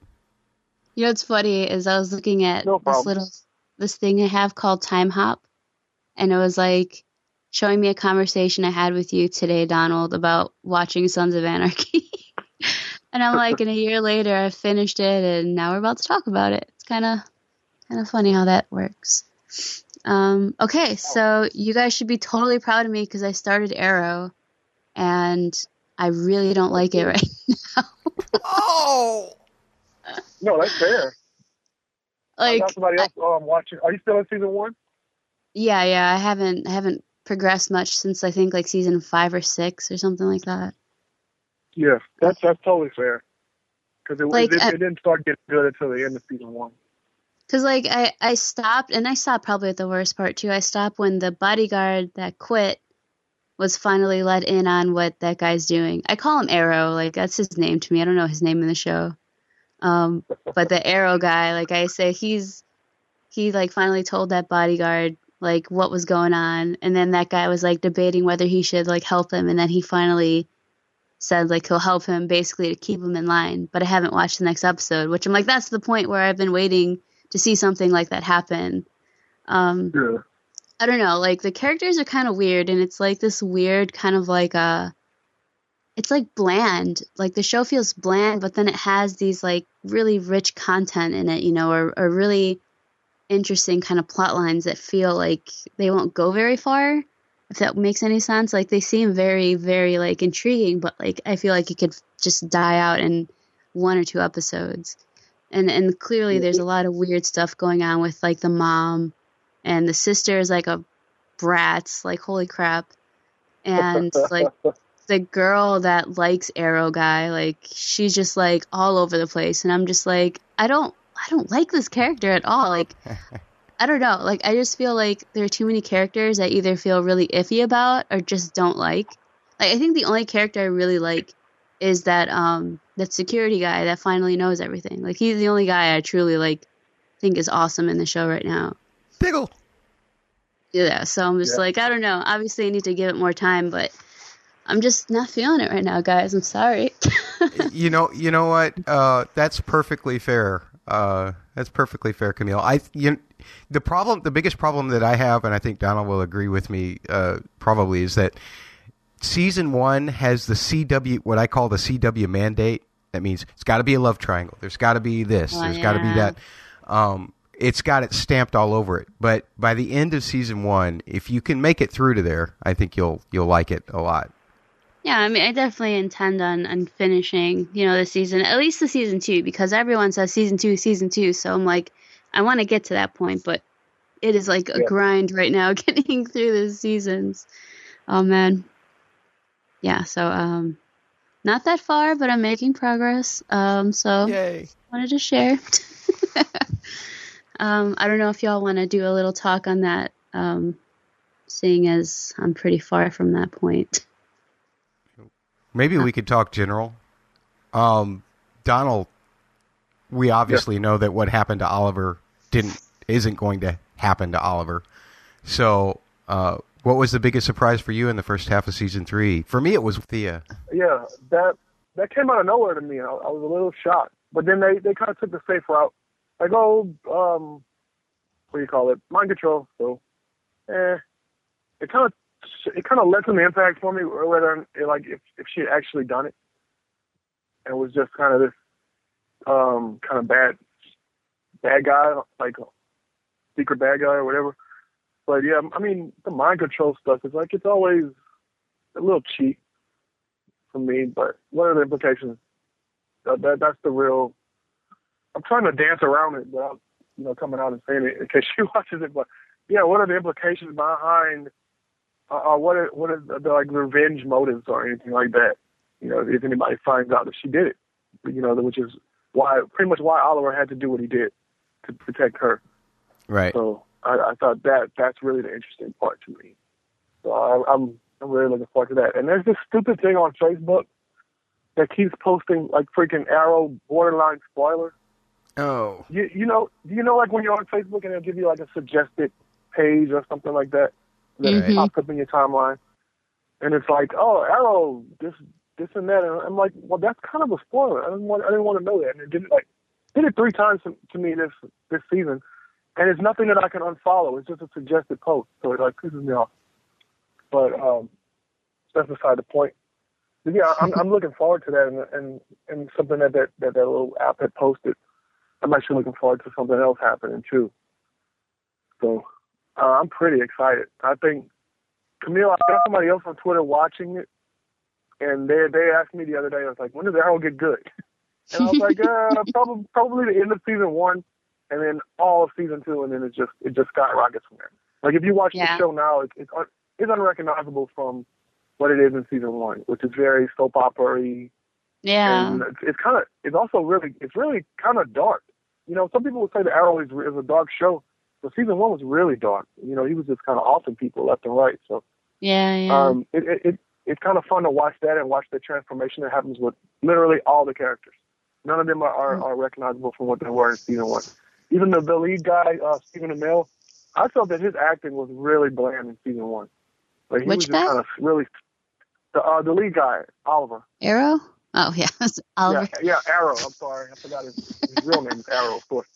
You know what's funny is I was looking at no this little this thing I have called Timehop, and it was like showing me a conversation I had with you today, Donald, about watching Sons of Anarchy. and I'm like, and a year later, I finished it, and now we're about to talk about it. It's kind of kind of funny how that works. Um, okay, so you guys should be totally proud of me because I started Arrow, and I really don't like it right now. oh. No, that's fair. Like somebody else um, watching. Are you still in season one? Yeah, yeah. I haven't haven't progressed much since I think like season five or six or something like that. Yeah, that's that's totally fair. Because it, like, it, it, it didn't start getting good until the end of season one. Because like I I stopped and I stopped probably at the worst part too. I stopped when the bodyguard that quit was finally let in on what that guy's doing. I call him Arrow, like that's his name to me. I don't know his name in the show. Um, but the arrow guy, like I say, he's he like finally told that bodyguard like what was going on, and then that guy was like debating whether he should like help him, and then he finally said like he'll help him basically to keep him in line. But I haven't watched the next episode, which I'm like, that's the point where I've been waiting to see something like that happen. Um, Yeah. I don't know, like the characters are kind of weird, and it's like this weird kind of like a. It's like bland. Like the show feels bland, but then it has these like really rich content in it, you know, or, or really interesting kind of plot lines that feel like they won't go very far. If that makes any sense, like they seem very, very like intriguing, but like I feel like it could just die out in one or two episodes. And and clearly there's a lot of weird stuff going on with like the mom and the sister is like a brat, like holy crap. And like the girl that likes Arrow guy, like she's just like all over the place and I'm just like I don't I don't like this character at all. Like I don't know. Like I just feel like there are too many characters I either feel really iffy about or just don't like. Like I think the only character I really like is that um that security guy that finally knows everything. Like he's the only guy I truly like think is awesome in the show right now. Diggle. Yeah, so I'm just Yeah. like I don't know. Obviously I need to give it more time, but I'm just not feeling it right now, guys. I'm sorry. you know, you know what? Uh, that's perfectly fair. Uh, that's perfectly fair, Camille. I, you, the problem, the biggest problem that I have, and I think Donald will agree with me, uh, probably, is that season one has the CW, what I call the CW mandate. That means it's got to be a love triangle. There's got to be this. Oh, There's got to be that. Um, it's got it stamped all over it. But by the end of season one, if you can make it through to there, I think you'll you'll like it a lot. Yeah, I mean, I definitely intend on, on finishing, you know, the season, at least the season two, because everyone says season two, season two. So I'm like, I want to get to that point, but it is like a Yeah. grind right now getting through the seasons. Oh man. Yeah, so um, not that far, but I'm making progress. Um, so Yay! wanted to share. um, I don't know if y'all want to do a little talk on that, um, seeing as I'm pretty far from that point. Maybe we could talk general. Um, Donald, we obviously know that what happened to Oliver didn't isn't going to happen to Oliver. So, uh, what was the biggest surprise for you in the first half of season three? For me, it was Thea. yeah, that that came out of nowhere to me. I, I was a little shocked, but then they they kind of took the safe route, like oh, um, what do you call it, mind control. So, eh, it kind of it kind of lessened the impact for me, whether like if if she had actually done it, and was just kind of this um kind of bad bad guy, like secret bad guy or whatever. But yeah, I mean the mind control stuff is like it's always a little cheap for me, but what are the implications? That, that that's the real. I'm trying to dance around it without, you know, coming out and saying it in case she watches it. But yeah, what are the implications behind? Uh, uh, what are what are the, like revenge motives or anything like that? You know, if anybody finds out that she did it, you know, which is why pretty much why Oliver had to do what he did to protect her. Right. So I, I thought that that's really the interesting part to me. So I, I'm I'm really looking forward to that. And there's this stupid thing on Facebook that keeps posting like freaking Arrow borderline spoilers. Oh. You you know do you know like when you're on Facebook and it'll give you like a suggested page or something like that that Mhm. pops up in your timeline, and it's like oh Arrow this this and that, and I'm like well that's kind of a spoiler. I didn't want I didn't want to know that, and it did like did it three times to, to me this this season, and it's nothing that I can unfollow. It's just a suggested post, so it like pisses me off. But um, that's beside the point. But yeah, I'm I'm looking forward to that, and and and something that that that, that little app had posted. I'm actually looking forward to something else happening too. So uh, I'm pretty excited. I think Camille, I got somebody else on Twitter watching it, and they they asked me the other day. I was like, when does Arrow get good? And I was like, uh, probably probably the end of season one, and then all of season two, and then it just it just skyrockets from there. Like if you watch Yeah. the show now, it's it's, un, it's unrecognizable from what it is in season one, which is very soap opera-y. Yeah. And it's, it's kind of it's also really it's really kind of dark. You know, some people would say the Arrow is, is a dark show, but season one was really dark. You know, he was just kind of offing people left and right. So Yeah, yeah. um, it, it, it it's kind of fun to watch that and watch the transformation that happens with literally all the characters. None of them are, are, are recognizable from what they were in season one. Even the, the lead guy, uh, Stephen Amell, I felt that his acting was really bland in season one. Like he Which was just guy? kind of really The uh, the lead guy, Oliver. Arrow. Oh yeah, Oliver. Yeah, yeah, Arrow. I'm sorry, I forgot his, his real name is Arrow, of course.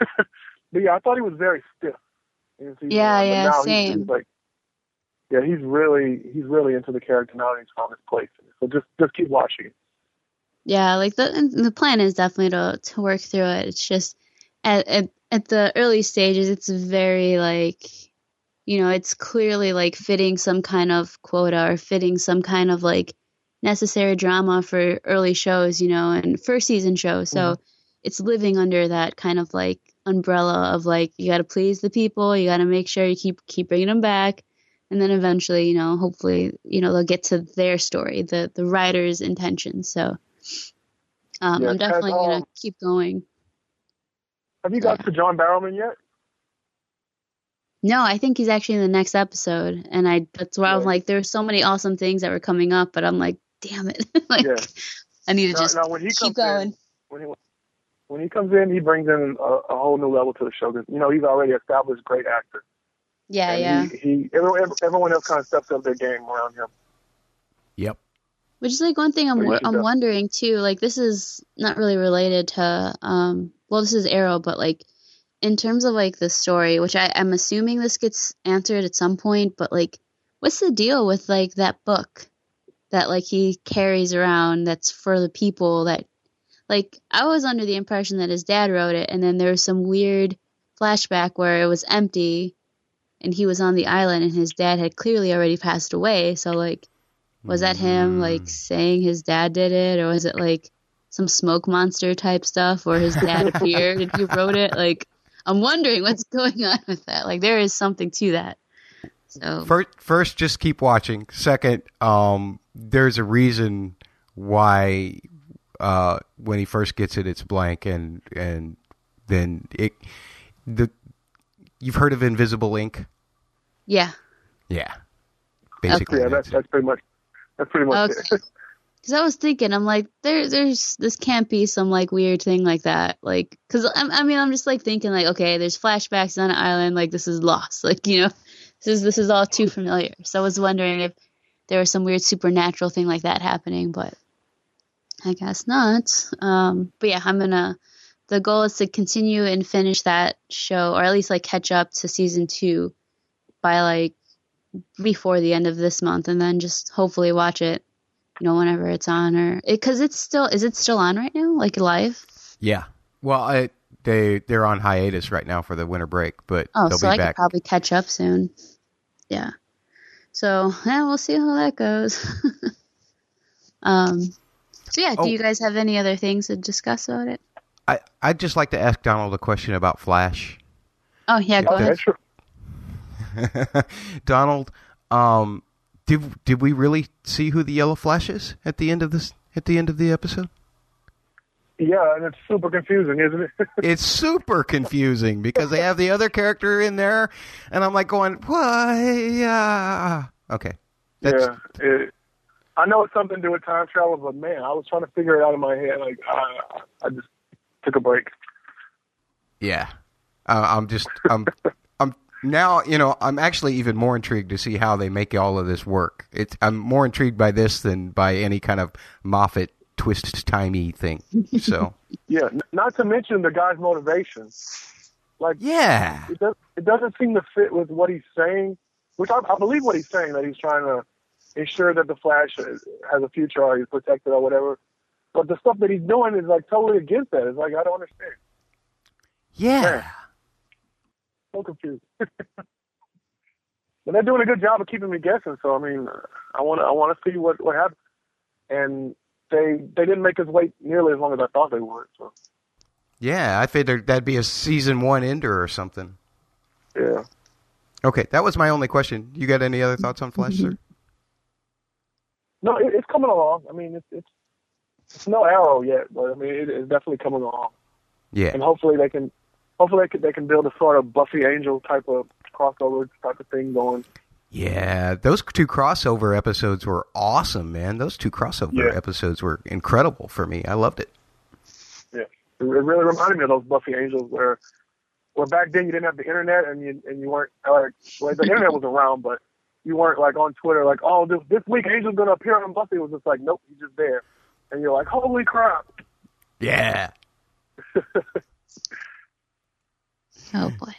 but yeah, I thought he was very stiff. Yeah, yeah, now he's- same. He's like, yeah, he's really he's really into the character now. and He's found his place. So just just keep watching. Yeah, like the the plan is definitely to to work through it. It's just at at at the early stages, it's very like, you know, it's clearly like fitting some kind of quota or fitting some kind of like necessary drama for early shows, you know, and first season shows. So mm-hmm. it's living under that kind of like umbrella of like you got to please the people, you got to make sure you keep keep bringing them back. And then eventually, you know, hopefully, you know, they'll get to their story, the the writer's intention. So, um, Yeah, I'm definitely and, gonna um, keep going. Have you got to John Barrowman yet? No, I think he's actually in the next episode, and I that's why I'm Yeah. like, there's so many awesome things that were coming up, but I'm like, damn it, like Yeah. I need to just now when he keep going. in, when he when he comes in, he brings in a, a whole new level to the show. 'Cause, you know, he's already established great actor. Yeah, And yeah. He, he everyone, everyone else kind of steps up their game around him. Yep. Which is like one thing I'm What do you wo- think I'm of- wondering too. Like this is not really related to um. Well, this is Arrow, but like in terms of like the story, which I I'm assuming this gets answered at some point. But like, what's the deal with like that book that like he carries around that's for the people that like I was under the impression that his dad wrote it, and then there was some weird flashback where it was empty, and he was on the island, and his dad had clearly already passed away. So like. Was that him like saying his dad did it, or was it like some smoke monster type stuff, or his dad appeared and he wrote it? Like, I'm wondering what's going on with that. Like, there is something to that. So First, first, just keep watching. Second, um, there's a reason why uh, when he first gets it, it's blank, and and then it the you've heard of invisible ink? yeah, Yeah, basically. yeah, that's that's pretty much that's pretty much Okay. it. because I was thinking, I'm like, there, there's this can't be some like weird thing like that, like, because I, I mean, I'm just like thinking like, okay, there's flashbacks on an island, like this is lost, like you know, this is this is all too familiar. So I was wondering if there was some weird supernatural thing like that happening, but I guess not. Um, but yeah, I'm gonna. The goal is to continue and finish that show, or at least like catch up to season two by like before the end of this month, and then just hopefully watch it you know, whenever it's on or because it's still is it still on right now, like live? yeah. Well, I, they they're on hiatus right now for the winter break, but Oh, they'll so be I back. could probably catch up soon. Yeah. So yeah, we'll see how that goes. um. So yeah, Oh. do you guys have any other things to discuss about it? I I'd just like to ask Donald a question about Flash. Oh yeah, go Okay, ahead. sure. Donald, um, did did we really see who the Yellow Flash is at the end of this at the end of the episode? Yeah, and it's super confusing, isn't it? It's super confusing because they have the other character in there, and I'm like going, why? Yeah. Okay. That's, yeah, it, I know it's something to do with time travel, but man, I was trying to figure it out in my head. Like, I, I just took a break. Yeah. Uh, I'm just I'm I'm now you know I'm actually even more intrigued to see how they make all of this work. It's I'm more intrigued by this than by any kind of Moffat twist timey thing. So Yeah, not to mention the guy's motivation. Like, yeah, it, does, it doesn't seem to fit with what he's saying, which I, I believe what he's saying that he's trying to ensure that the Flash has has a future or he's protected or whatever. But the stuff that he's doing is like totally against that. It's like I don't understand. yeah. So confused. but they're doing a good job of keeping me guessing. So I mean, I want to I want to see what what happens. And they they didn't make us wait nearly as long as I thought they would. So Yeah, I figured that'd be a season one ender or something. yeah. Okay, that was my only question. You got any other thoughts on Flash, sir? No, it, it's coming along. I mean, it's it's it's no arrow yet, but I mean, it, it's definitely coming along. Yeah. And hopefully they can hopefully they can, they can build a sort of Buffy Angel type of crossover type of thing going. Yeah, those two crossover episodes were awesome, man. Those two crossover Yeah. episodes were incredible for me. I loved it. Yeah, it, really reminded me of those Buffy Angels where, where back then you didn't have the internet and you and you weren't. like well, the internet was around, but you weren't like on Twitter like, oh, this this week Angel's gonna appear on Buffy. It was just like, nope, he's just there, and you're like, holy crap. Yeah. Oh boy.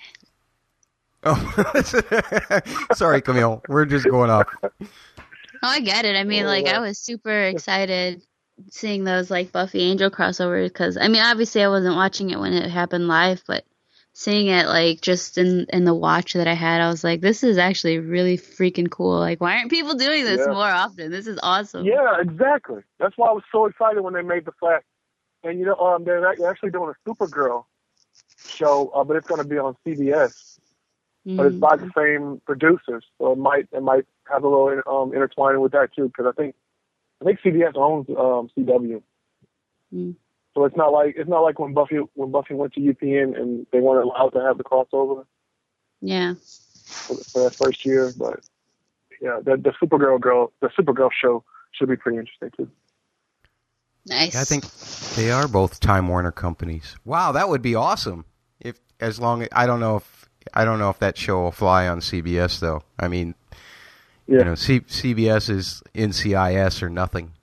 Oh, sorry, Camille. We're just going off. Oh, I get it. I mean, Oh, like, I was super excited seeing those like Buffy Angel crossovers because I mean, obviously, I wasn't watching it when it happened live, but seeing it like just in in the watch that I had, I was like, this is actually really freaking cool. Like, why aren't people doing this Yeah. more often? This is awesome. Yeah, exactly. That's why I was so excited when they made the Flash. And you know, um, they're actually doing a Supergirl show, uh, but it's going to be on CBS. But it's by the same producers, so it might it might have a little um, intertwining with that too. Because I think I think CBS owns um, CW, Mm. So it's not like it's not like when Buffy when Buffy went to UPN and they weren't allowed to have the crossover Yeah. for, for that first year. But yeah, the, the Supergirl girl the Supergirl show should be pretty interesting too. Nice. I think they are both Time Warner companies. Wow, that would be awesome. If as long as I don't know if I don't know if that show will fly on CBS though. I mean, Yeah, you know, C- CBS is NCIS or nothing.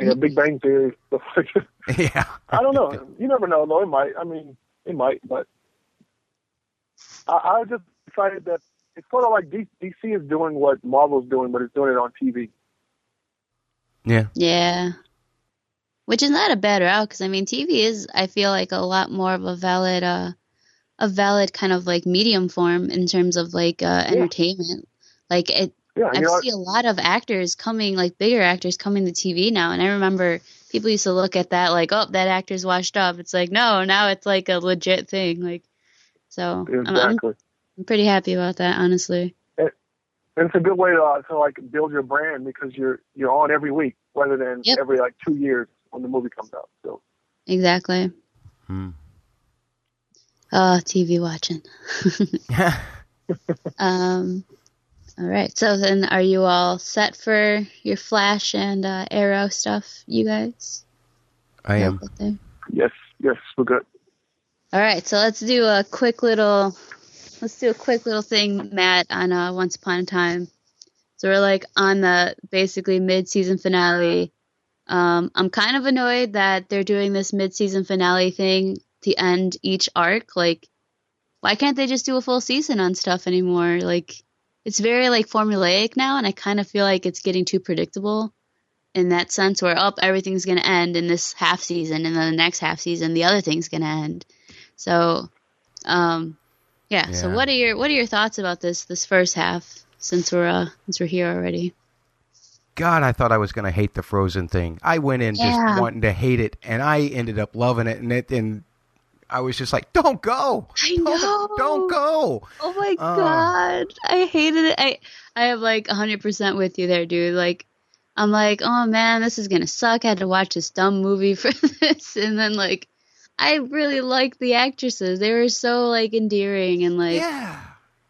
Yeah Big Bang Theory. stuff like that. yeah. I don't know. You never know, though. It might. I mean, it might, but I, I was just excited that it's sort of like DC is doing what Marvel's doing, but it's doing it on TV. Yeah. Yeah. Which is not a bad route because I mean TV is I feel like a lot more of a valid uh a valid kind of like medium form in terms of like uh entertainment. Like it Yeah, I you know, see a lot of actors coming like bigger actors coming to TV now and I remember people used to look at that like oh that actor's washed up. It's like no, now it's like a legit thing like so I'm, I'm. I'm pretty happy about that honestly. And it's a good way to, uh, to like build your brand because you're you're on every week rather than Yep. every like two years when the movie comes out. So Exactly. Hmm. Uh TV watching. Yeah. Um, all right. So then, are you all set for your Flash and uh, Arrow stuff, you guys? I am. Yes, yes, we're good. All right. So let's do a quick little. Let's do a quick little thing, Matt, on uh, Once Upon a Time. So we're like on the basically mid-season finale. Um, I'm kind of annoyed that they're doing this mid-season finale thing to end each arc. Like, why can't they just do a full season on stuff anymore? Like, it's very like formulaic now, and I kind of feel like it's getting too predictable in that sense. Where oh, everything's gonna end in this half season, and then the next half season, the other thing's gonna end. So, um, yeah. So what are your what are your thoughts about this this first half? Since we're uh, since we're here already. God, I thought I was going to hate the Frozen thing. I went in Yeah. just wanting to hate it, and I ended up loving it. And it, and I was just like, "Don't go! I Don't, know. don't go!" Oh my Oh. god, I hated it. I I am like 100% with you there, dude. Like I'm like, "Oh man, this is going to suck. I had to watch this dumb movie for this." And then like I really liked the actresses. They were so like endearing and like yeah,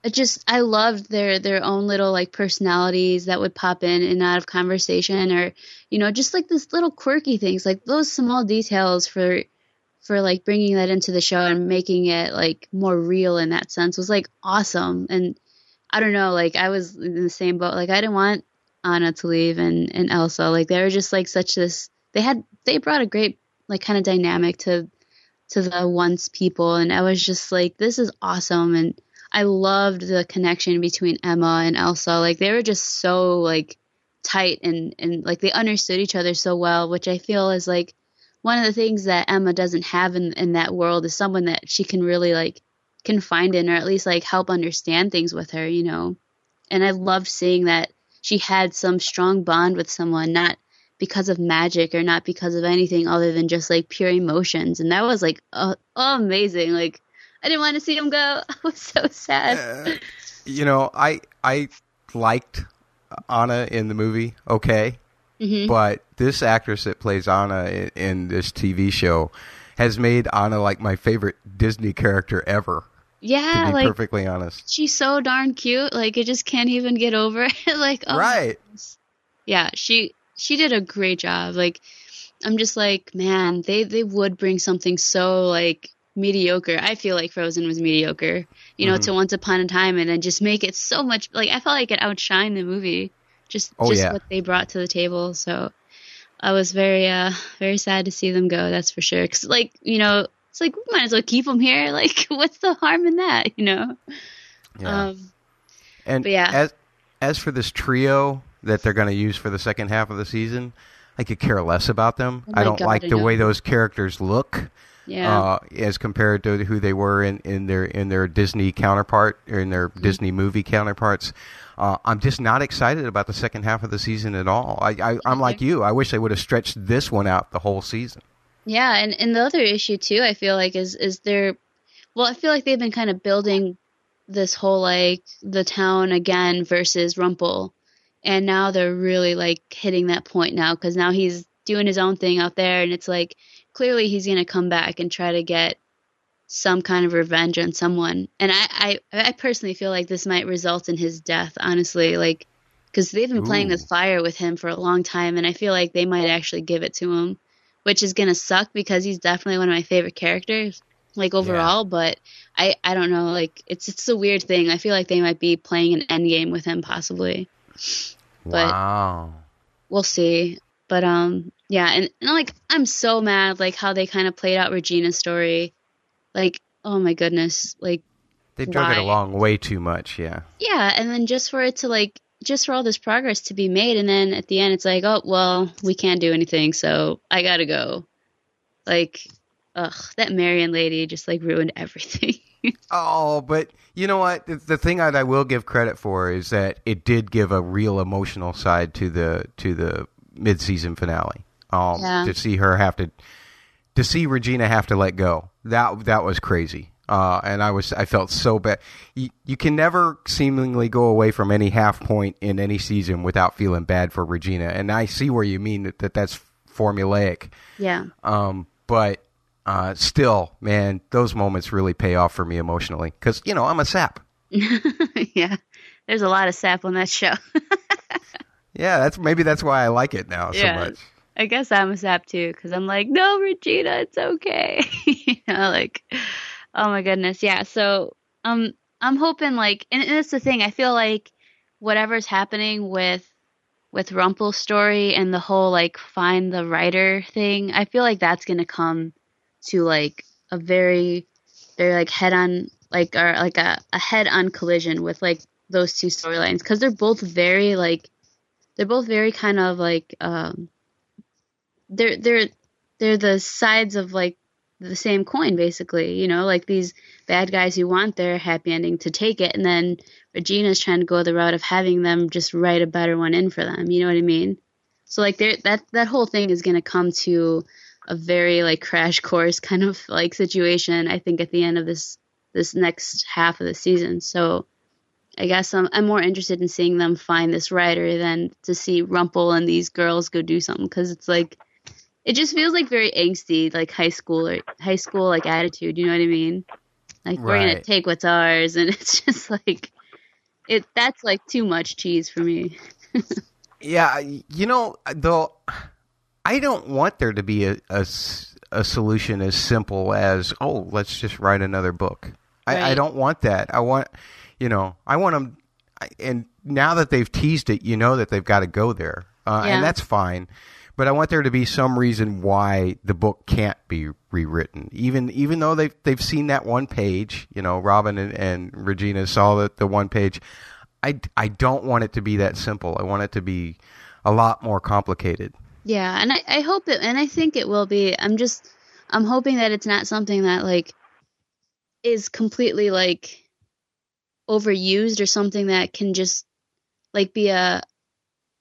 it just I loved their their own little like personalities that would pop in and out of conversation or you know just like this little quirky things like those small details for for like bringing that into the show and making it like more real in that sense was like awesome. And I don't know like I was in the same boat. Like I didn't want Anna to leave and and Elsa. Like they were just like such this they had they brought a great like kind of dynamic to to the once people. And I was just like this is awesome. And I loved the connection between Emma and Elsa. Like they were just so like tight and and like they understood each other so well, which I feel is like one of the things that Emma doesn't have in in that world is someone that she can really like confide in or at least like help understand things with her, you know. And I loved seeing that she had some strong bond with someone, not because of magic or not because of anything other than just like pure emotions. And that was like uh, amazing. Like I didn't want to see him go. I was so sad. Uh, you know, I I liked Anna in the movie, okay, hmm but this actress that plays Anna in, in this TV show has made Anna like my favorite Disney character ever. Yeah, to be like perfectly honest, she's so darn cute. Like I just can't even get over it. like oh, right? Yeah, she she did a great job. Like I'm just like, man, they they would bring something so like mediocre. I feel like Frozen was mediocre. You know, Mm-hmm. to Once Upon a Time, and then just make it so much like I felt like it outshined the movie. Just Oh, just yeah. what they brought to the table. So I was very uh very sad to see them go. That's for sure. Cause like you know, it's like we might as well keep them here. Like, what's the harm in that? You know. Yeah. Um, and yeah. as as for this trio that they're going to use for the second half of the season, I could care less about them. Oh I don't God, like I the way those characters look. Yeah. uh, as compared to who they were in, in their in their Disney counterpart or in their Mm-hmm. Disney movie counterparts. Uh, I'm just not excited about the second half of the season at all. I, I, I'm like you. I wish they would have stretched this one out the whole season. Yeah, and, and the other issue too, I feel like is is they're well, I feel like they've been kind of building this whole like the town again versus Rumple, and now they're really like hitting that point now because now he's doing his own thing out there, and it's like clearly he's gonna come back and try to get some kind of revenge on someone, and I I, I personally feel like this might result in his death, honestly, like because they've been playing with fire with him for a long time, and I feel like they might actually give it to him which is gonna suck because he's definitely one of my favorite characters, like overall. But I, I don't know, like it's it's a weird thing. I feel like they might be playing an end game with him, possibly. But- wow. We'll see. But um, yeah, and, and like I'm so mad, like how they kind of played out Regina's story. Like, oh my goodness, like They drug it along way too much. Yeah. yeah, and then just for it to like just for all this progress to be made and then at the end it's like, oh well, we can't do anything, so I gotta go. Like, ugh, that Marian lady just like ruined everything. Oh, but you know what? The, the thing that I will give credit for is that it did give a real emotional side to the to the mid season finale. Um, Yeah. to see her have to to see Regina have to let go. That that was crazy. Uh, and I was I felt so bad. You, you can never seemingly go away from any half point in any season without feeling bad for Regina. And I see where you mean that, that that's formulaic. yeah. Um, but uh, still, man, those moments really pay off for me emotionally because you know I'm a sap. yeah. There's a lot of sap on that show. Yeah, that's maybe that's why I like it now so much. I guess I'm a sap too, because I'm like, no, Regina, it's okay. you know, like, oh my goodness, yeah. So, um, I'm hoping like, and, and that's the thing. I feel like whatever's happening with with Rumple's story and the whole like find the writer thing, I feel like that's gonna come to like a very, very like head on like or like a, a head on collision with like those two storylines because they're both very like they're both very kind of like um they're they're they're the sides of like the same coin basically you know? Like these bad guys who want their happy ending to take it and then regina's trying to go the route of having them just write a better one in for them you know what i mean? So like there that that whole thing is going to come to a very like crash course kind of like situation i think at the end of this this next half of the season. So I guess I'm, I'm more interested in seeing them find this writer than to see Rumple and these girls go do something because it's like it just feels like very angsty, like high school or high school like attitude. You know what I mean? Like we're gonna take what's ours, and it's just like it. That's like too much cheese for me. Yeah, you know, though, I don't want there to be a a solution as simple as oh, let's just write another book. I, I don't want that. I want, you know, I want them. And now that they've teased it, you know that they've got to go there, uh, Yeah. and that's fine. But I want there to be some reason why the book can't be rewritten, even even though they've they've seen that one page. You know, Robin and, and Regina saw the, the one page. I, I don't want it to be that simple. I want it to be a lot more complicated. Yeah, and I, I hope it, and I think it will be. I'm just, I'm hoping that it's not something that like is completely like overused or something that can just like be a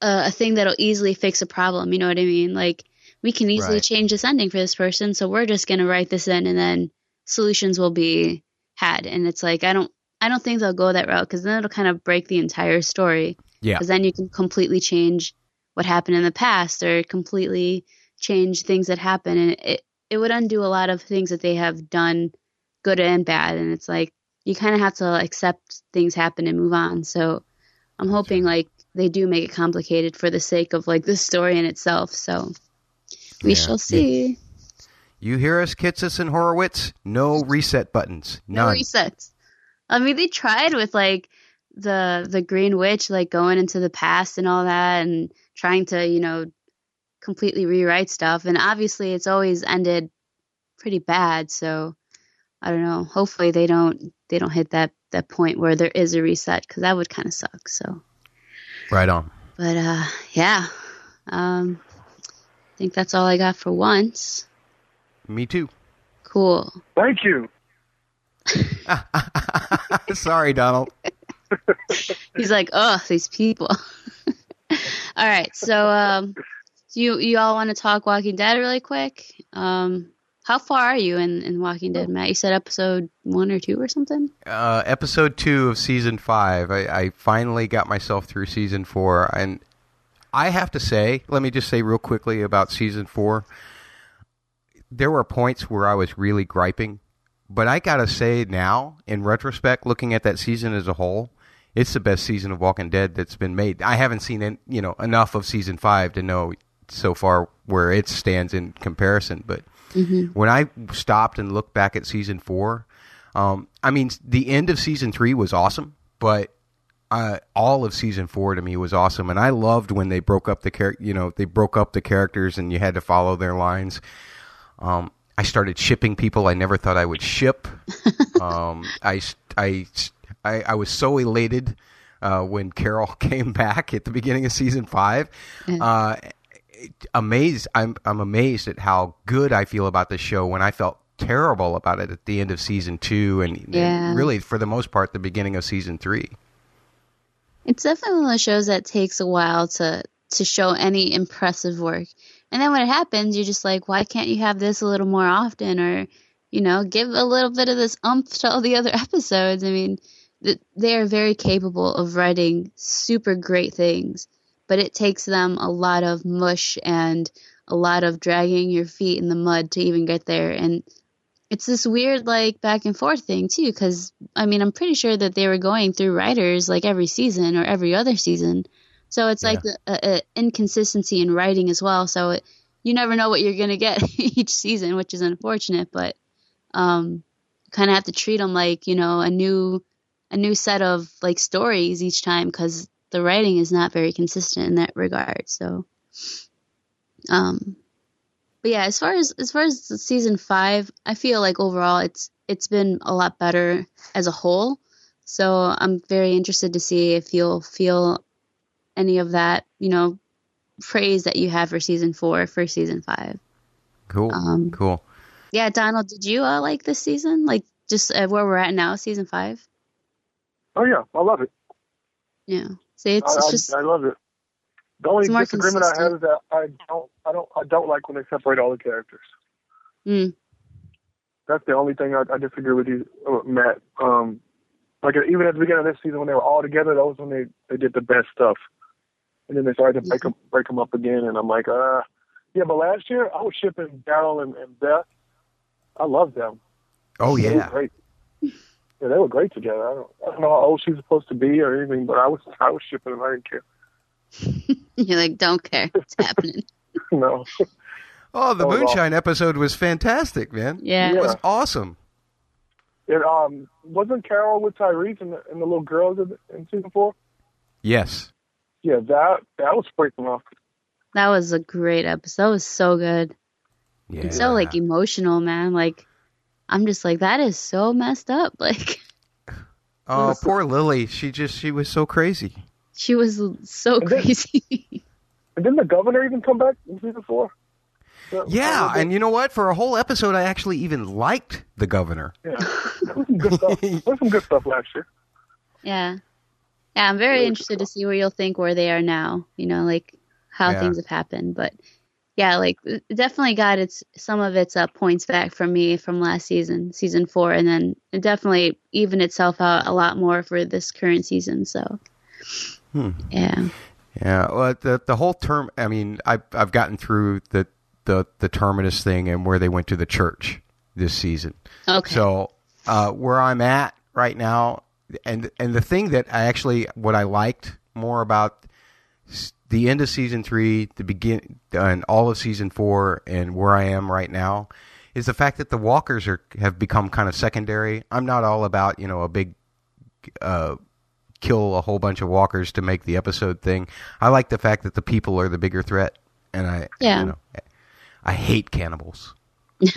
a, a thing that'll easily fix a problem. You know what I mean? Like we can easily Right. change this ending for this person, so we're just gonna write this in, and then solutions will be had. And it's like I don't, I don't think they'll go that route because then it'll kind of break the entire story Yeah. because then you can completely change what happened in the past or completely change things that happen and it it would undo a lot of things that they have done good and bad and it's like you kind of have to accept things happen and move on so i'm hoping like they do make it complicated for the sake of like the story in itself so we Yeah. shall see You hear us, Kitsis and Horowitz? No reset buttons. No resets. I mean, they tried with like the the Green Witch, like going into the past and all that, and trying to you know completely rewrite stuff. And obviously, it's always ended pretty bad. So I don't know. Hopefully, they don't they don't hit that that point where there is a reset because that would kind of suck. So, Right on. but uh, yeah. Um, I think that's all I got for once. Me too. Cool. Thank you. Sorry, Donald. He's like, oh, these people. all right, so um, do you you all want to talk Walking Dead really quick? Um, how far are you in, in Walking Dead, Matt? You said episode one or two or something. Uh, episode two of season five. I, I finally got myself through season four, and I have to say, let me just say real quickly about season four. There were points where I was really griping, but I gotta say now, in retrospect, looking at that season as a whole, it's the best season of Walking Dead that's been made. I haven't seen en- you know enough of season five to know so far where it stands in comparison, but when I stopped and looked back at season four, um, I mean, the end of season three was awesome, but uh, all of season four to me was awesome, and I loved when they broke up the char- You know, they broke up the characters, and you had to follow their lines. Um, I started shipping people I never thought I would ship. um, I, I, I, I was so elated uh, when Carol came back at the beginning of season five. Uh, amazed. I'm I'm amazed at how good I feel about this show when I felt terrible about it at the end of season two and, and really for the most part the beginning of season three. It's definitely one of those shows that takes a while to to show any impressive work. And then when it happens, you're just like, why can't you have this a little more often or you know, give a little bit of this umph to all the other episodes. I mean, th- they are very capable of writing super great things, but it takes them a lot of mush and a lot of dragging your feet in the mud to even get there. And it's this weird, like, back and forth thing, too, because, I mean, I'm pretty sure that they were going through writers, like, every season or every other season. So it's like a, a, a inconsistency in writing as well. So it, you never know what you're going to get each season, which is unfortunate, but um, kind of have to treat them like you know a new a new set of like stories each time because the writing is not very consistent in that regard. So, um, but yeah, as far as as far as season five, I feel like overall it's it's been a lot better as a whole. So I'm very interested to see if you'll feel any of that, you know, praise that you have for season four for season five. Cool. Um, cool. Yeah, Donald, did you uh, like this season? Like just uh, where we're at now, season five? Oh yeah, I love it. Yeah. See, it's, I, it's just I, love it. The only It's more disagreement I have is that I don't, I don't, I don't like when they separate all the characters. mm, That's the only thing I, I disagree with you, uh, Matt. Um, like even at the beginning of this season when they were all together, that was when they they did the best stuff. And then they started to break them break them up again, and I'm like, uh, yeah. But last year I was shipping Daryl and, and Beth. I loved them. Oh yeah. great. Yeah, they were great together. I don't, I don't know how old she's supposed to be or anything, but I was I was shipping them. I didn't care. you're like, don't care what's happening. no. Oh, the That was Moonshine episode was fantastic, man. Yeah. It was awesome. It um wasn't Carol with Tyrese and the, and the little girls in, in season four. Yes. Yeah, that that was freaking off. That was a great episode. That was so good. Yeah. And so like emotional, man. Like I'm just like that is so messed up. Like oh, poor Lily. She just she was so crazy. she was so And then- crazy. And didn't the governor even come back in season four? Yeah, Yeah, and you know what? For a whole episode, I actually even liked the governor. yeah, there was some good stuff. There was some good stuff last year. yeah. Yeah, I'm very Really interested to see where you'll think where they are now. You know, like how Yeah. things have happened. But yeah, like definitely got its some of its uh, points back from me from last season, season four, and then it definitely evened itself out a lot more for this current season. So Hmm. yeah, Yeah, well, the the whole term. I mean, I've I've gotten through the the the terminus thing and where they went to the church this season. okay, So uh, where I'm at right now, and and the thing that I actually what I liked more about the end of season three, the begin, and all of season four, and where I am right now, is the fact that the walkers are have become kind of secondary. I'm not all about you know a big uh, kill a whole bunch of walkers to make the episode thing. I like the fact that the people are the bigger threat, and I Yeah. you know, I hate cannibals.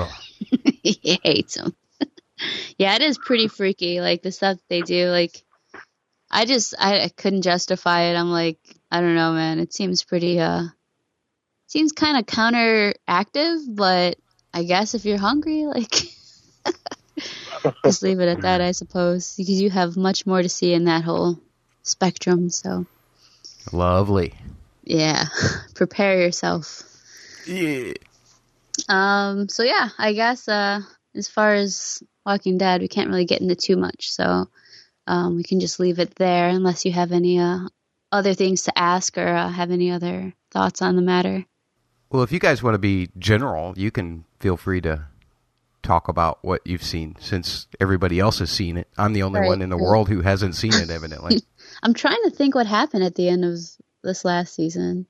He hates them. yeah, it is pretty freaky. Like the stuff they do. Like, I just I, I couldn't justify it. I'm like, I don't know, man. It seems pretty uh, seems kind of counteractive. But I guess if you're hungry, like, just leave it at that, I suppose, because you have much more to see in that whole spectrum. So Lovely. yeah, prepare yourself. Yeah. Um, so yeah, I guess uh, as far as Walking Dead, we can't really get into too much, so um, we can just leave it there unless you have any uh, other things to ask or uh, have any other thoughts on the matter. Well, if you guys want to be general, you can feel free to talk about what you've seen since everybody else has seen it. I'm the only Right, one in the world who hasn't seen it, evidently. I'm trying to think what happened at the end of this last season.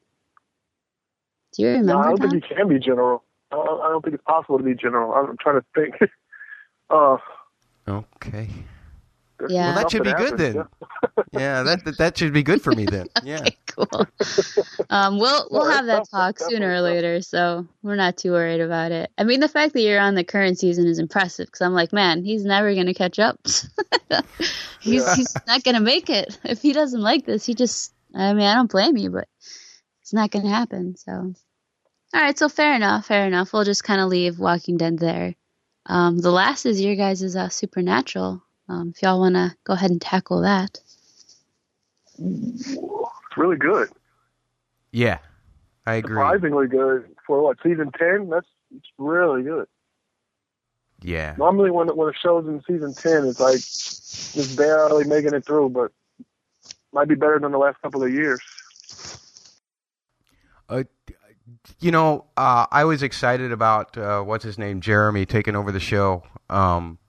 Do you No, I don't think you can be general. I don't, I don't think it's possible to be general. I'm trying to think. uh, okay. There's Yeah. Well, that should be something good then. Yeah, that, that that should be good for me then. Yeah. Okay, cool. Um, we'll we'll No, have that talk sooner or stuff. later, so we're not too worried about it. I mean, the fact that you're on the current season is impressive because I'm like, man, he's never gonna catch up. he's Yeah. he's not gonna make it if he doesn't like this. He just, I mean, I don't blame you, but it's not gonna happen. So, all right, so fair enough, fair enough. We'll just kind of leave Walking Dead there. Um, the last is your guys' uh, Supernatural. Um, if y'all want to go ahead and tackle that. It's really good. Yeah. I agree. Surprisingly good for what season ten. That's it's really good. Yeah. Normally, when when a show's in season ten, it's like just barely making it through, but might be better than the last couple of years. Uh, you know, uh, I was excited about uh, what's his name, Jeremy, taking over the show. Um,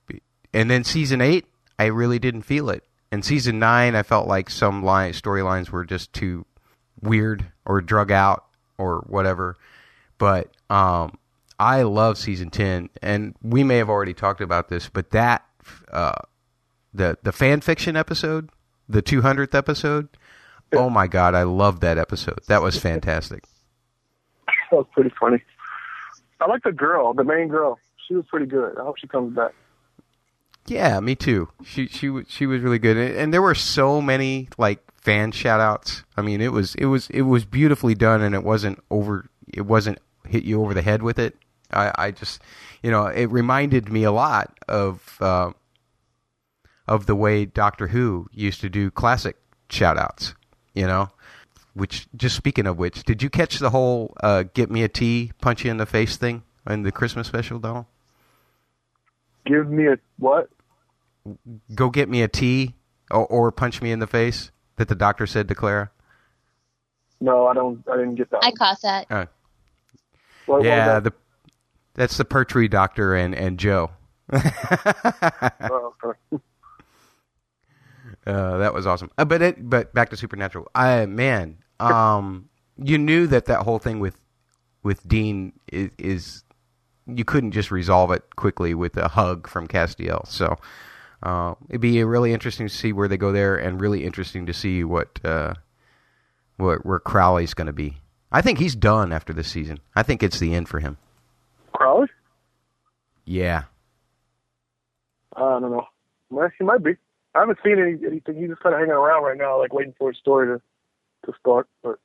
and then season eight, I really didn't feel it. And season nine, I felt like some line storylines were just too weird or drug out or whatever. But um, I love season ten, and we may have already talked about this, but that uh, the the fan fiction episode, the two hundredth episode. Oh my god, I love that episode. That was fantastic. That was pretty funny. I like the girl, the main girl. She was pretty good. I hope she comes back. Yeah, me too. She she she was really good, and, there were so many like fan shout outs. I mean, it was it was it was beautifully done, and it wasn't over. It wasn't hit you over the head with it. I I just you know it reminded me a lot of uh, of the way Doctor Who used to do classic shout outs. You know. Which, just speaking of which, did you catch the whole uh, "get me a tea, punch you in the face" thing in the Christmas special, Donald? Give me a what? go get me a tea or, or punch me in the face that the doctor said to Clara? No, I don't. I didn't get that. I one. caught that. Uh, What- what yeah, the that's the Pertwee doctor and and Jo. that? Oh, okay. Uh, that was awesome. Uh, but it, but back to Supernatural. I man, um, you knew that that whole thing with with Dean is, is you couldn't just resolve it quickly with a hug from Castiel. So uh, it'd be really interesting to see where they go there, and really interesting to see what uh, what where Crowley's going to be. I think he's done after this season. I think it's the end for him. Crowley? Yeah. I don't know. Well, he might be. I haven't seen any, anything. He's just kind of hanging around right now, like waiting for his story to to start. But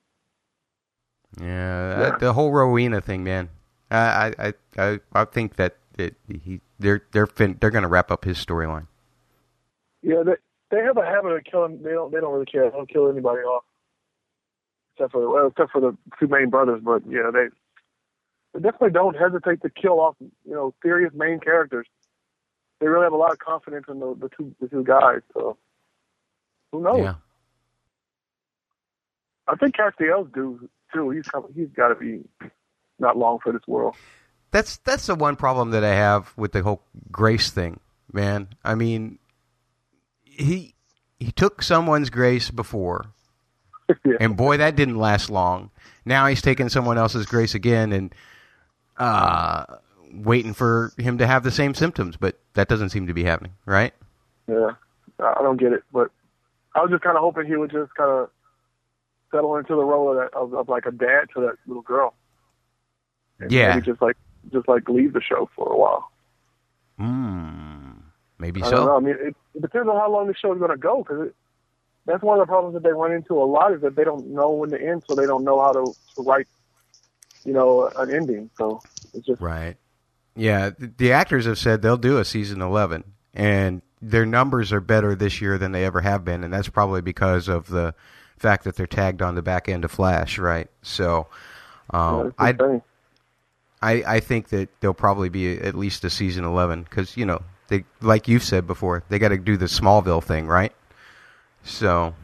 Yeah, Yeah. the whole Rowena thing, man. I I I I think that it, he they're they're fin- they're going to wrap up his storyline. yeah, they they have a habit of killing. They don't. They don't really care. They don't kill anybody off, except for well, except for the two main brothers. But yeah, they they definitely don't hesitate to kill off. You know, serious main characters. They really have a lot of confidence in the, the two the two guys. So who knows? Yeah. I think Castiel's due too. He's he's got to be not long for this world. That's that's the one problem that I have with the whole grace thing, man. I mean, he he took someone's grace before, yeah. and boy, that didn't last long. Now he's taking someone else's grace again, and uh, waiting for him to have the same symptoms, but that doesn't seem to be happening, right? Yeah, I don't get it, but I was just kind of hoping he would just kind of settle into the role of, that, of, of like a dad to that little girl. And Yeah. maybe just like just like leave the show for a while. Hmm. Maybe I don't know. so. I mean, it, it depends on how long the show is going to go because that's one of the problems that they run into a lot is that they don't know when to end, so they don't know how to, to write, you know, an ending. So it's just Right. Yeah, th- the actors have said they'll do a season 11 and their numbers are better this year than they ever have been and that's probably because of the fact that they're tagged on the back end of Flash, right? So um, it's I. I I think that there'll probably be at least a season 11 cuz you know, they like you've said before, they got to do the Smallville thing, right? So,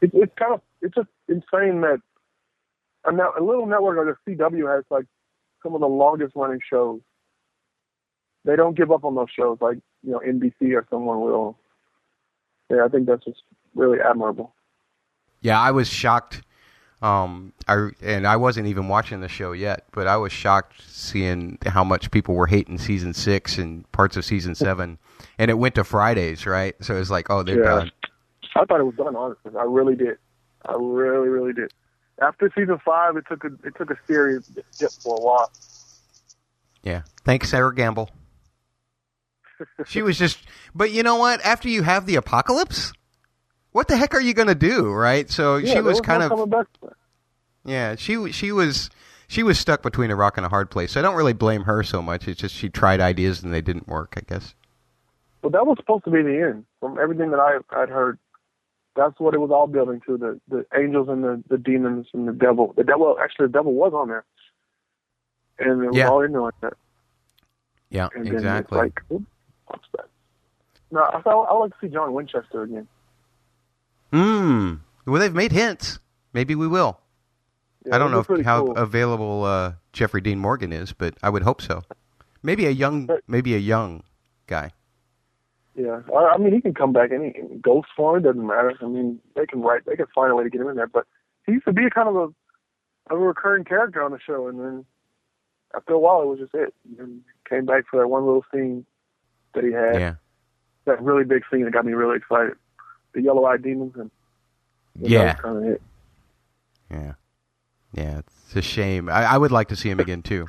it, it's kind of it's just insane that a, net, a little network like the CW has like some of the longest running shows. They don't give up on those shows like you know NBC or someone will. Yeah, I think that's just really admirable. Yeah, I was shocked. Um, I and I wasn't even watching the show yet, but I was shocked seeing how much people were hating season six and parts of season seven, and it went to Fridays, right? So it was like, oh, they're Yeah. done. I thought it was done honestly. I really did. I really, really did. After season five, it took a it took a serious dip for a while. Yeah, thanks, Sera Gamble. She was just, but you know what? After you have the apocalypse, what the heck are you gonna do, right? So Yeah, she was no kind of. Yeah, she she was she was stuck between a rock and a hard place. So I don't really blame her so much. It's just she tried ideas and they didn't work. I guess. Well, that was supposed to be the end. From everything that I I'd heard, that's what it was all building to the the angels and the the demons and the devil. The devil actually the devil was on there, and it was Yeah. all in there like that. Yeah, And exactly. like, what's that? No, I thought I would like to see John Winchester again. Hmm. Well, they've made hints. Maybe we will. Yeah, I don't know if, how cool. available uh, Jeffrey Dean Morgan is, but I would hope so. Maybe a young, maybe a young guy. Yeah, I, I mean he can come back any ghost form. Doesn't matter. I mean they can write. They can find a way to get him in there. But he used to be a kind of a a recurring character on the show, and then after a while it was just it. And came back for that one little scene that he had. Yeah. That really big scene that got me really excited. The yellow eyed demons and Yeah. kind of it. Yeah. Yeah, it's a shame. I, I would like to see him again too.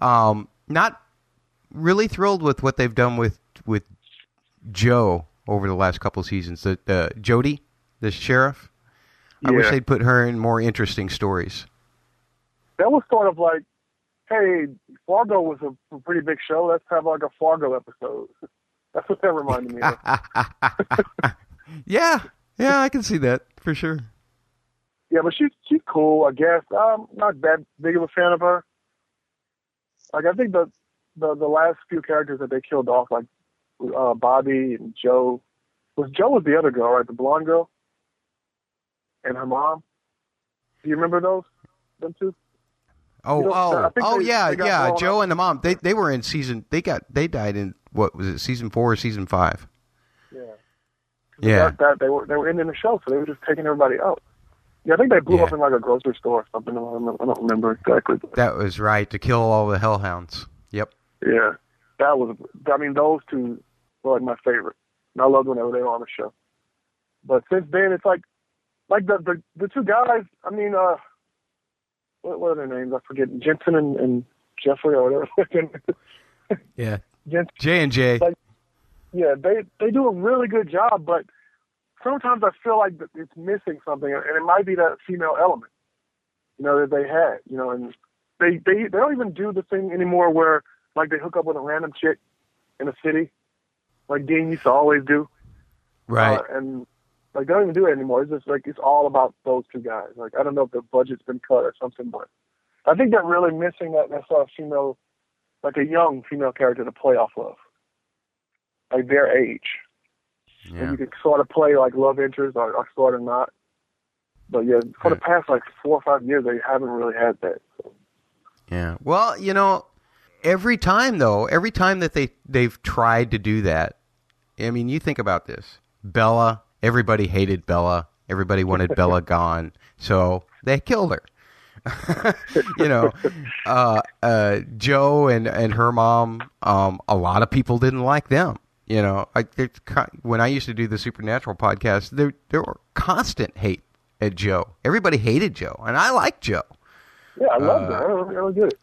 Um, not really thrilled with what they've done with with Joe over the last couple seasons. The, the Jody, the sheriff. I wish they'd put her in more interesting stories. That was sort of like, hey, Fargo was a, a pretty big show. Let's have like a Fargo episode. That's what that reminded me of. yeah, yeah, I can see that for sure. Yeah, but she's she's cool, I guess. I'm not that big of a fan of her. Like I think the the the last few characters that they killed off, like uh Bobby and Jo, was Jo was the other girl, right? The blonde girl, and her mom. Do you remember those? Them two? Oh, You know, oh, oh, they- yeah, they yeah. Jo up. and the mom. They they were in season. They got they died in what was it? Season four or season five? Yeah. Yeah. That, that they were they were ending the show, so they were just taking everybody out. Yeah, I think they blew Yeah. up in like a grocery store or something. I don't remember, I don't remember exactly. But That was right to kill all the hellhounds. Yep. Yeah, that was. I mean, those two were like my favorite. And I loved whenever they were on the show. But since then, it's like, like the the, the two guys. I mean, uh, what, what are their names? I forget. Jensen and, and Jeffrey or whatever. Yeah. Jensen. J and J. Like- Yeah, they they do a really good job, but sometimes I feel like it's missing something, and it might be that female element, you know, that they had, you know, and they they they don't even do the thing anymore where like they hook up with a random chick in a city, like Dean used to always do, Right. uh, and like they don't even do it anymore. It's just like it's all about those two guys. Like I don't know if the budget's been cut or something, but I think they're really missing that that sort of female, like a young female character to play off of, like their age. And you can sort of play like love interest or, or sort of not. But yeah, for the past like four or five years, they haven't really had that. So, Yeah. Well, you know, every time though, every time that they they've tried to do that, I mean, you think about this. Bela, everybody hated Bela. Everybody wanted Bela gone, so they killed her. you know, uh, uh, Jo and and her mom. Um, a lot of people didn't like them. You know, I, when I used to do the Supernatural podcast, there there were constant hate at Jo. Everybody hated Jo, and I liked Jo. Yeah, I love uh. I don't it.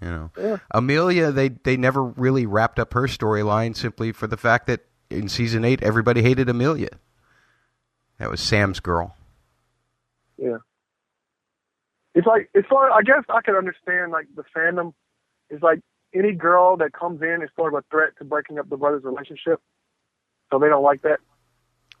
You know, yeah. Amelia, they they never really wrapped up her storyline simply for the fact that in season eight everybody hated Amelia. That was Sam's girl. Yeah. It's like it's like I guess I can understand like the fandom is like any girl that comes in is sort of a threat to breaking up the brothers' relationship, so they don't like that.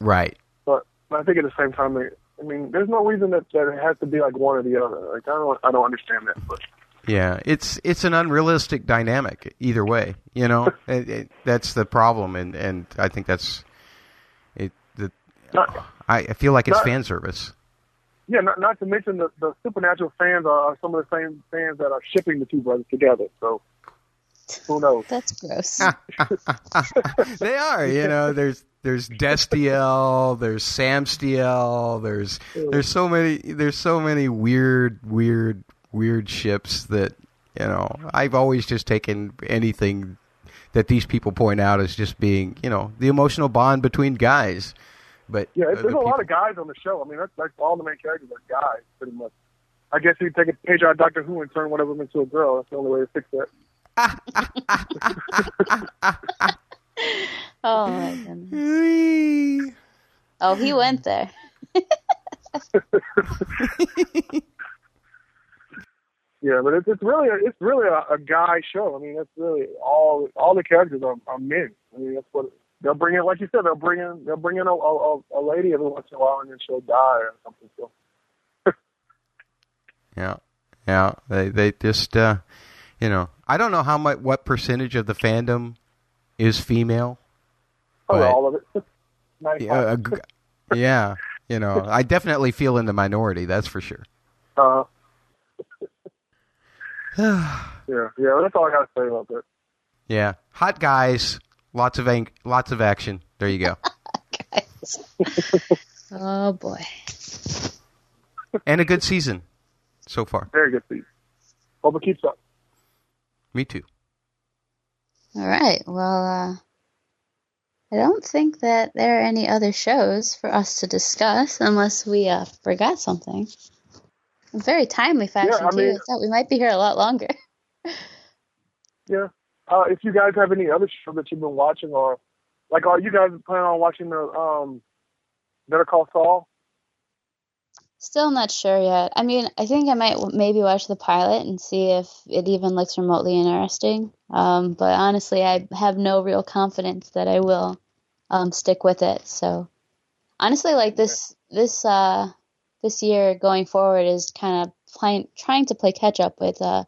Right. But, but I think at the same time, I mean, there's no reason that, that it has to be like one or the other. Like I don't I don't understand that, but. Yeah, it's it's an unrealistic dynamic either way. You know, it, it, that's the problem, and and I think that's it. The not, I feel like it's not, fan service. Yeah, not not to mention the the supernatural fans are some of the same fans that are shipping the two brothers together. So who knows? That's gross. they are. You know, there's there's Destiel, there's Samstiel, there's there's so many there's so many weird weird weird ships that you know I've always just taken anything that these people point out as just being you know the emotional bond between guys. But yeah, there's the a people... lot of guys on the show. I mean, that's like all the main characters are guys, pretty much. I guess you take a page out of Doctor Who and turn one of them into a girl. That's the only way to fix that. oh my goodness. oh, he went there. Yeah, but it's it's really a, it's really a, a guy show. I mean, that's really all all the characters are, are men. I mean, that's what they'll bring in. Like you said, they'll bring in they'll bring in a, a, a lady every once in a while, and then she'll die or something. So. yeah, yeah. They they just uh, you know I don't know how much what percentage of the fandom is female. Oh, all of it. yeah, uh, yeah, you know, I definitely feel in the minority. That's for sure. Uh, yeah, yeah, that's all I got to say about that. Yeah, hot guys, lots of ang- lots of action. There you go. oh boy. and a good season so far. Very good season. Hope it keeps up. Me too. All right. Well, uh, I don't think that there are any other shows for us to discuss unless we uh, forgot something very timely fashion yeah, I mean, too. I thought we might be here a lot longer. yeah. Uh, if you guys have any other show that you've been watching, or like, are you guys planning on watching the um, Better Call Saul? Still not sure yet. I mean, I think I might maybe watch the pilot and see if it even looks remotely interesting. Um, but honestly, I have no real confidence that I will um, stick with it. So honestly, like this this uh, this year going forward is kind of playing, trying to play catch up with uh,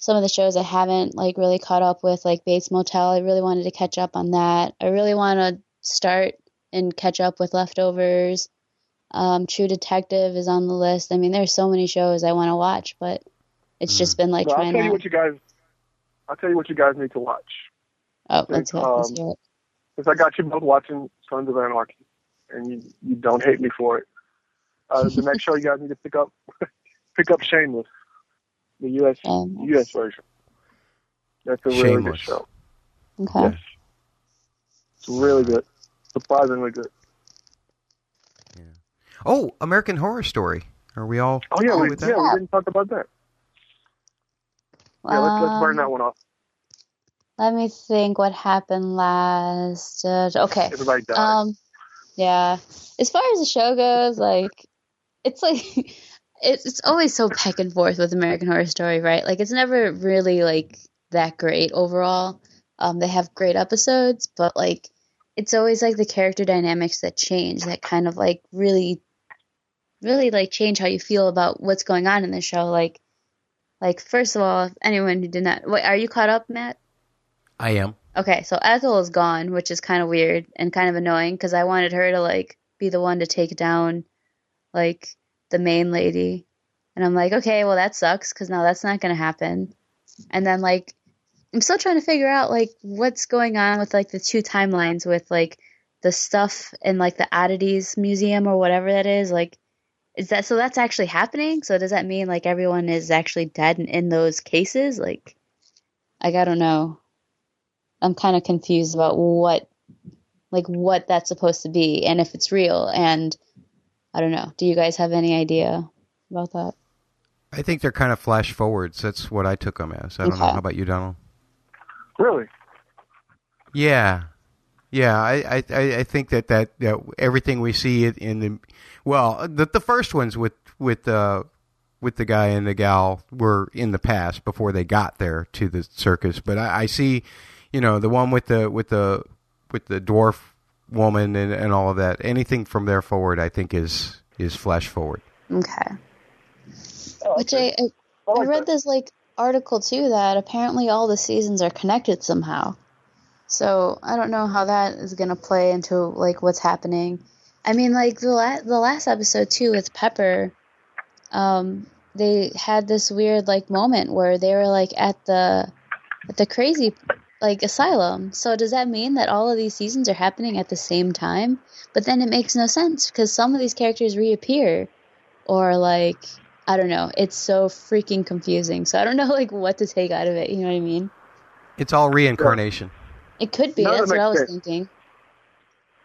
some of the shows I haven't like really caught up with, like Bates Motel. I really wanted to catch up on that. I really want to start and catch up with Leftovers. Um, True Detective is on the list. I mean, there's so many shows I want to watch, but it's mm. just been like trying. I'll tell you what you guys. I'll tell you what you guys need to watch. Oh, let's, um, let's hear it. Because I got you both watching Sons of Anarchy, and you, you don't hate me for it. Uh, the next show you guys need to pick up pick up Shameless, the U.S. U.S. version. That's a really Shameless. good show. Okay. Yes. It's really good. Surprisingly good. Yeah. Oh, American Horror Story. Are we all? Oh yeah, we, yeah, we didn't talk about that. Yeah, let's, let's burn that one off. Let me think. What happened last? Uh, okay. Everybody died. Um, yeah. As far as the show goes, like it's like it's it's always so back and forth with American Horror Story, right? Like it's never really like that great overall. Um, they have great episodes, but like it's always like the character dynamics that change that kind of like really really like change how you feel about what's going on in the show like like first of all if anyone who did not wait are you caught up matt i am okay so ethel is gone which is kind of weird and kind of annoying because i wanted her to like be the one to take down like the main lady. And I'm like, okay, well that sucks because now that's not going to happen. And then like I'm still trying to figure out like what's going on with like the two timelines with like the stuff in like the oddities museum or whatever that is. Like is that so? That's actually happening. So does that mean like everyone is actually dead in, in those cases? Like, like I don't know. I'm kind of confused about what, like what that's supposed to be, and if it's real. And I don't know. Do you guys have any idea about that? I think they're kind of flash forwards. That's what I took them as. I don't know. How about you, Donald? Really? Yeah, yeah. I I, I I think that that, that everything we see it in the well, the the first ones with with uh with the guy and the gal were in the past before they got there to the circus. But I, I see, you know, the one with the with the with the dwarf woman and, and all of that. Anything from there forward, I think is is flash forward. Okay. Oh, Which. I, I I I read this like article too that apparently all the seasons are connected somehow. So I don't know how that is gonna play into like what's happening. I mean, like the la- the last episode too with Pepper, um, they had this weird like moment where they were like at the at the crazy like asylum. So does that mean that all of these seasons are happening at the same time? But then it makes no sense because some of these characters reappear, or like I don't know. It's so freaking confusing. So I don't know like what to take out of it. You know what I mean? It's all reincarnation. It could be. None That's what I was sense. thinking.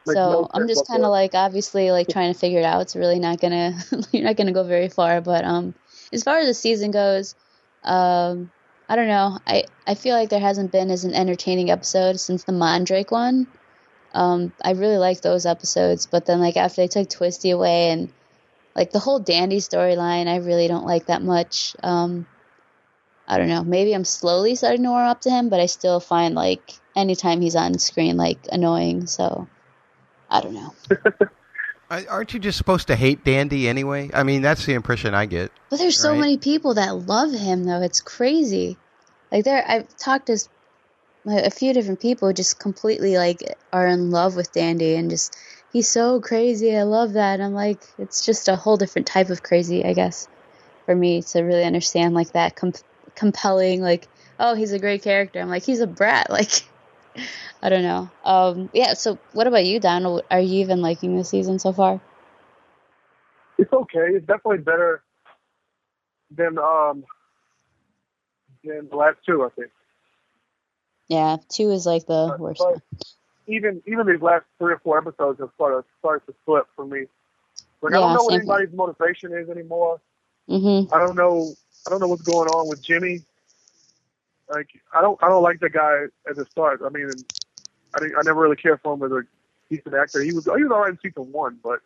Makes so no I'm just kind of like obviously like trying to figure it out. It's really not gonna you're not gonna go very far. But um, as far as the season goes, um, I don't know. I I feel like there hasn't been as an entertaining episode since the Mandrake one. Um, I really like those episodes, but then like after they took Twisty away and like the whole Dandy storyline, I really don't like that much. Um, I don't know. Maybe I'm slowly starting to warm up to him, but I still find like anytime he's on screen like annoying. So I don't know. Aren't you just supposed to hate Dandy anyway? I mean, that's the impression I get. But there's so Right. many people that love him though. It's crazy. Like there, I've talked to a few different people who just completely like are in love with Dandy and just he's so crazy. I love that. I'm like, it's just a whole different type of crazy, I guess, for me to really understand like that com- compelling. Like, oh, he's a great character. I'm like, he's a brat. Like, I don't know. Um, yeah. So, what about you, Donald? Are you even liking the season so far? It's okay. It's definitely better than um than the last two, I think. Yeah, two is like the But- worst. but even even these last three or four episodes have started started to flip for me. Like I don't know what anybody's motivation is anymore. Mm-hmm. I don't know I don't know what's going on with Jimmy. Like I don't I don't like the guy at the start. I mean I I never really cared for him as a decent actor. He was he was alright in season one, but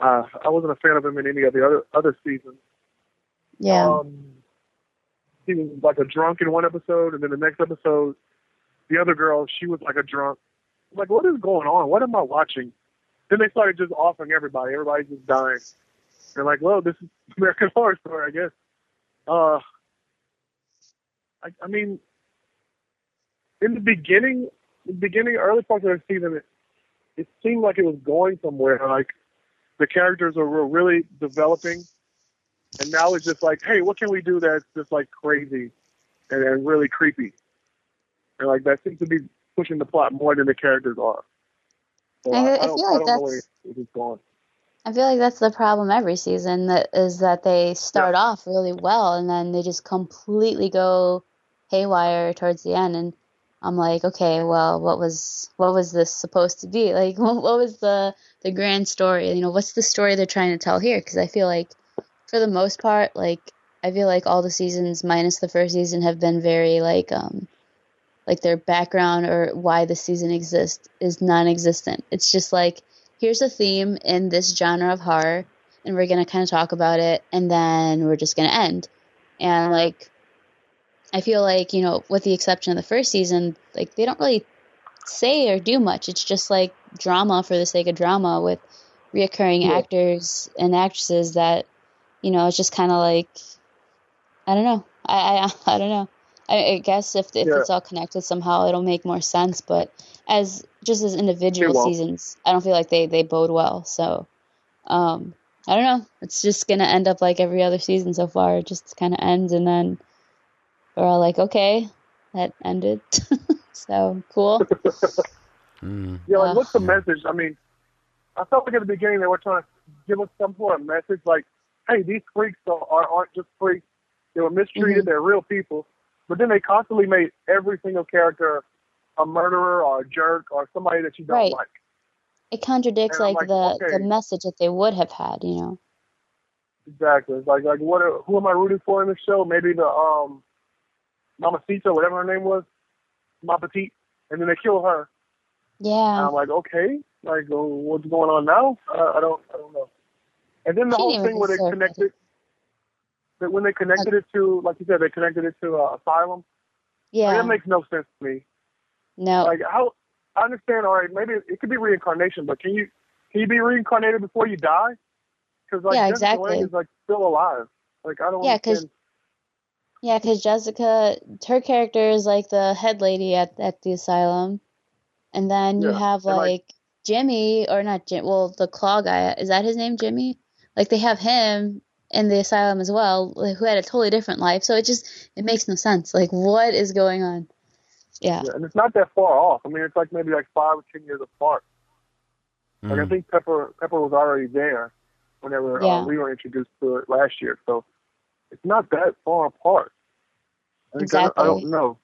uh I wasn't a fan of him in any of the other other seasons. Yeah. Um, he was like a drunk in one episode, and then the next episode, the other girl, she was like a drunk. I'm like, what is going on? What am I watching? Then they started just offering everybody. Everybody's just dying. They're like, well, this is American Horror Story, I guess. Uh, I, I mean, in the beginning, the beginning, early parts of the season, it, it seemed like it was going somewhere. Like the characters were, were really developing and now it's just like, hey, what can we do that's just like crazy and, and really creepy? And like that seems to be pushing the plot more than the characters are. So I- I, I I, feel like where that's- it's going. I feel like that's the problem every season that is that they start off really well and then they just completely go haywire towards the end and I'm like, okay, well, what was what was this supposed to be? Like what, was the the grand story? You know, what's the story they're trying to tell here? Cuz I feel like for the most part, like I feel like all the seasons minus the first season have been very like um like their background or why the season exists is non-existent. It's just like here's a theme in this genre of horror and we're to kind of talk about it and then we're just to end. And like I feel like, you know, with the exception of the first season, like they don't really say or do much. It's just like drama for the sake of drama with reoccurring Yeah. actors and actresses that, you know, it's just kind of like I don't know. I I, I don't know. I, I guess if if Yeah. it's all connected somehow, it'll make more sense. But as just as individual seasons, I don't feel like they they bode well. So, um, I don't know. It's just gonna end up like every other season so far. It just kind of ends, and then we're all like, okay, that ended. so cool. Mm. Yeah, like what's the message? I mean, I felt like at the beginning they were trying to give us some sort of message, like, hey, these freaks are, are aren't just freaks. They were mistreated. Mhm. They're real people. But then they constantly made every single character a murderer or a jerk or somebody that you don't Right. like. It contradicts like, like, the okay. the message that they would have had, you know. Exactly. It's like like what? Who am I rooting for in this show? Maybe the um, Mamacita, whatever her name was, Ma Petite, and then they kill her. And Yeah. I'm like, okay, like uh, what's going on now? Uh, I don't, I don't know. And then the She whole thing where they it. connected, that when they connected it to, like you said, they connected it to uh, Asylum. Like, Yeah. that makes no sense to me. No. Like how I understand, all right, maybe it could be reincarnation, but can you can you be reincarnated before you die? Because like Yeah, exactly. Is like still alive. Like I don't Yeah, 'cause understand. Yeah, because Jessica, her character is like the head lady at at the asylum, and then you Yeah, have like- like Jimmy or not Jim, well the claw guy is that his name Jimmy? Like they have him in the asylum as well, like, who had a totally different life. So it just it makes no sense. Like what is going on? Yeah, Yeah, and it's not that far off. I mean, it's like maybe like five or ten years apart. Like I Mm. think Pepper Pepper was already there whenever Yeah. uh, we were introduced to it last year, so it's not that far apart. Like, I, Exactly. don't, I don't know.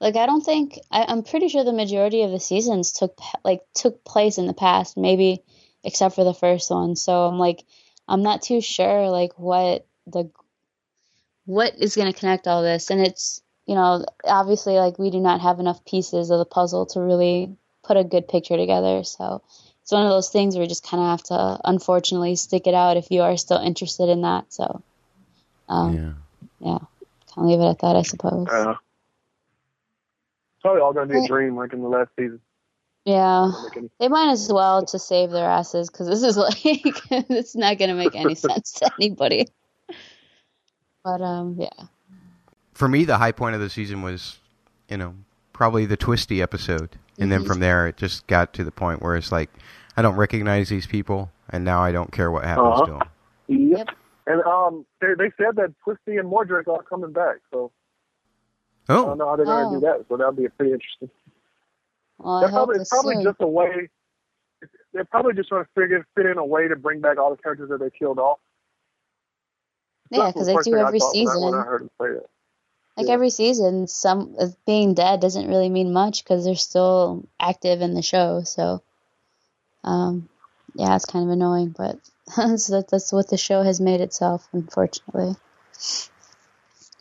like I don't think I, I'm pretty sure the majority of the seasons took like took place in the past, maybe except for the first one. So I'm like I'm not too sure like what the what is going to connect all this, and it's you know obviously like we do not have enough pieces of the puzzle to really put a good picture together. So it's one of those things where you just kind of have to unfortunately stick it out if you are still interested in that. So um, yeah. yeah, kind of leave it at that, I suppose. Uh, probably all gonna be a dream, like in the last season. Yeah. Any- They might as well to save their asses because this is like it's not gonna make any sense to anybody. But um, yeah, For me, the high point of the season was, you know, probably the Twisty episode, and then Mhm. from there it just got to the point where it's like, I don't recognize these people, and now I don't care what happens Uh-huh. to them. Yep. And um, they they said that Twisty and Mordrake are coming back, so oh. I don't know how they're gonna Oh. do that. So that'll be pretty interesting. well, I They're probably, it's probably soon. just a way. They're probably just trying to figure fit in a way to bring back all the characters that they killed off. Yeah, because the they do every I- season. When I heard them say that. Like yeah. every season, some uh, being dead doesn't really mean much because they're still active in the show. So, um, yeah, it's kind of annoying, but that's that, that's what the show has made itself, unfortunately.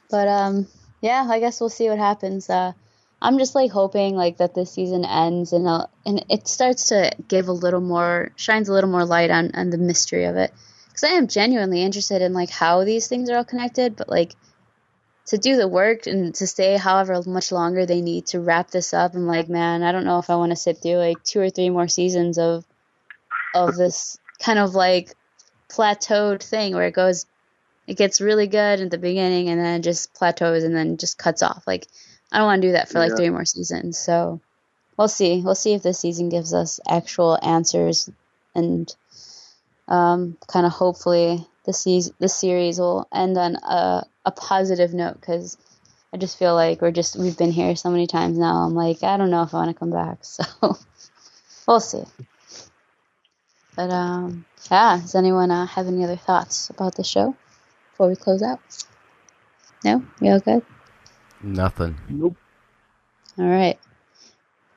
But um, yeah, I guess we'll see what happens. Uh, I'm just like hoping like that this season ends and uh, and it starts to give a little more shines a little more light on on the mystery of it because I am genuinely interested in like how these things are all connected, but like to do the work and to stay however much longer they need to wrap this up. I'm like, man, I don't know if I want to sit through like two or three more seasons of of this kind of like plateaued thing where it goes, it gets really good at the beginning and then just plateaus and then just cuts off. Like, I don't want to do that for like Yeah. three more seasons. So we'll see. We'll see if this season gives us actual answers and um, kind of hopefully the season, the series will end on a, a positive note because I just feel like we're just we've been here so many times now. I'm like I don't know if I want to come back, so we'll see. But um, yeah, does anyone uh, have any other thoughts about the show before we close out? No, we all good. nothing. Nope. All right.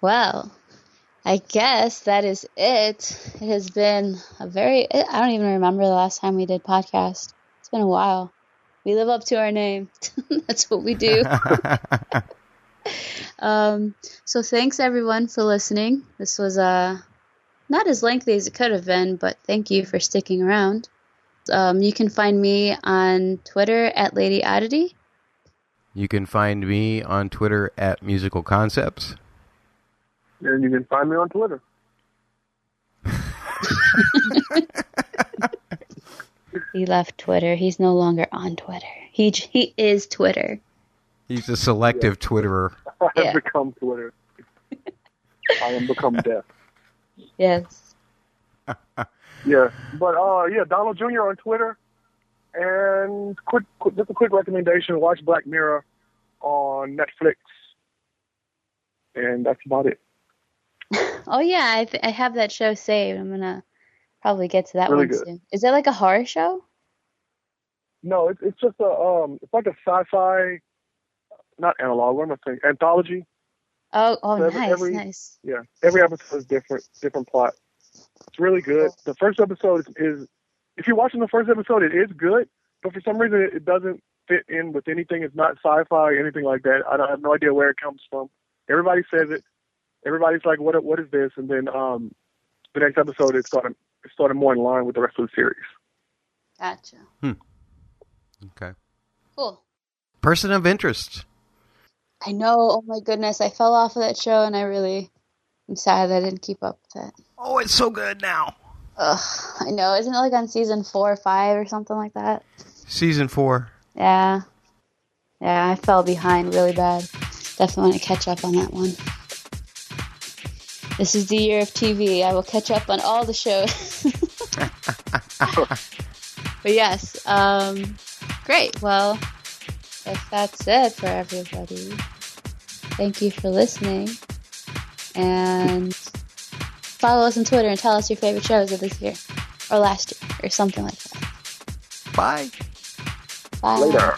Well, I guess that is it. It has been a very, I don't even remember the last time we did podcast. It's been a while. We live up to our name. That's what we do. Um, so thanks everyone for listening. This was uh, not as lengthy as it could have been, but thank you for sticking around. Um, you can find me on Twitter at Lady Oddity. you can find me on Twitter at Musical Concepts. And you can find me on Twitter. He left Twitter. He's no longer on Twitter. He he is Twitter. He's a selective Twitterer. I have Yeah. become Twitter. I am become deaf. Yes. Yeah, but uh, yeah, Donald Jr. on Twitter, and quick, quick, just a quick recommendation: watch Black Mirror on Netflix, and that's about it. Oh yeah, I th- I have that show saved. I'm gonna Probably get to that Really one good. soon. Is it like a horror show? No, it's it's just a um, it's like a sci-fi, not analog. What am I saying? Anthology. Oh, oh, So every- nice, every- nice. Yeah, every episode is different, different plot. It's really good. The first episode is, is if you're watching the first episode, it is good, but for some reason it, it doesn't fit in with anything. It's not sci-fi, or anything like that. I, don't, I have no idea where it comes from. Everybody says it. Everybody's like, "What? What is this?" And then um, the next episode is started it's started more in line with the rest of the series. Gotcha. Okay. Cool. Person of interest. I know. Oh my goodness, I fell off of that show, and I really, I'm sad that I didn't keep up with it. Oh, it's so good now. Ugh, I know. Isn't it like on season four or five or something like that? Season four. Yeah. Yeah, I fell behind really bad. Definitely want to catch up on that one. This is the year of TV. I will catch up on all the shows. but yes, um, great. Well, if that's it for everybody, thank you for listening. And follow us on Twitter and tell us your favorite shows of this year or last year or something like that. Bye. Bye. Later.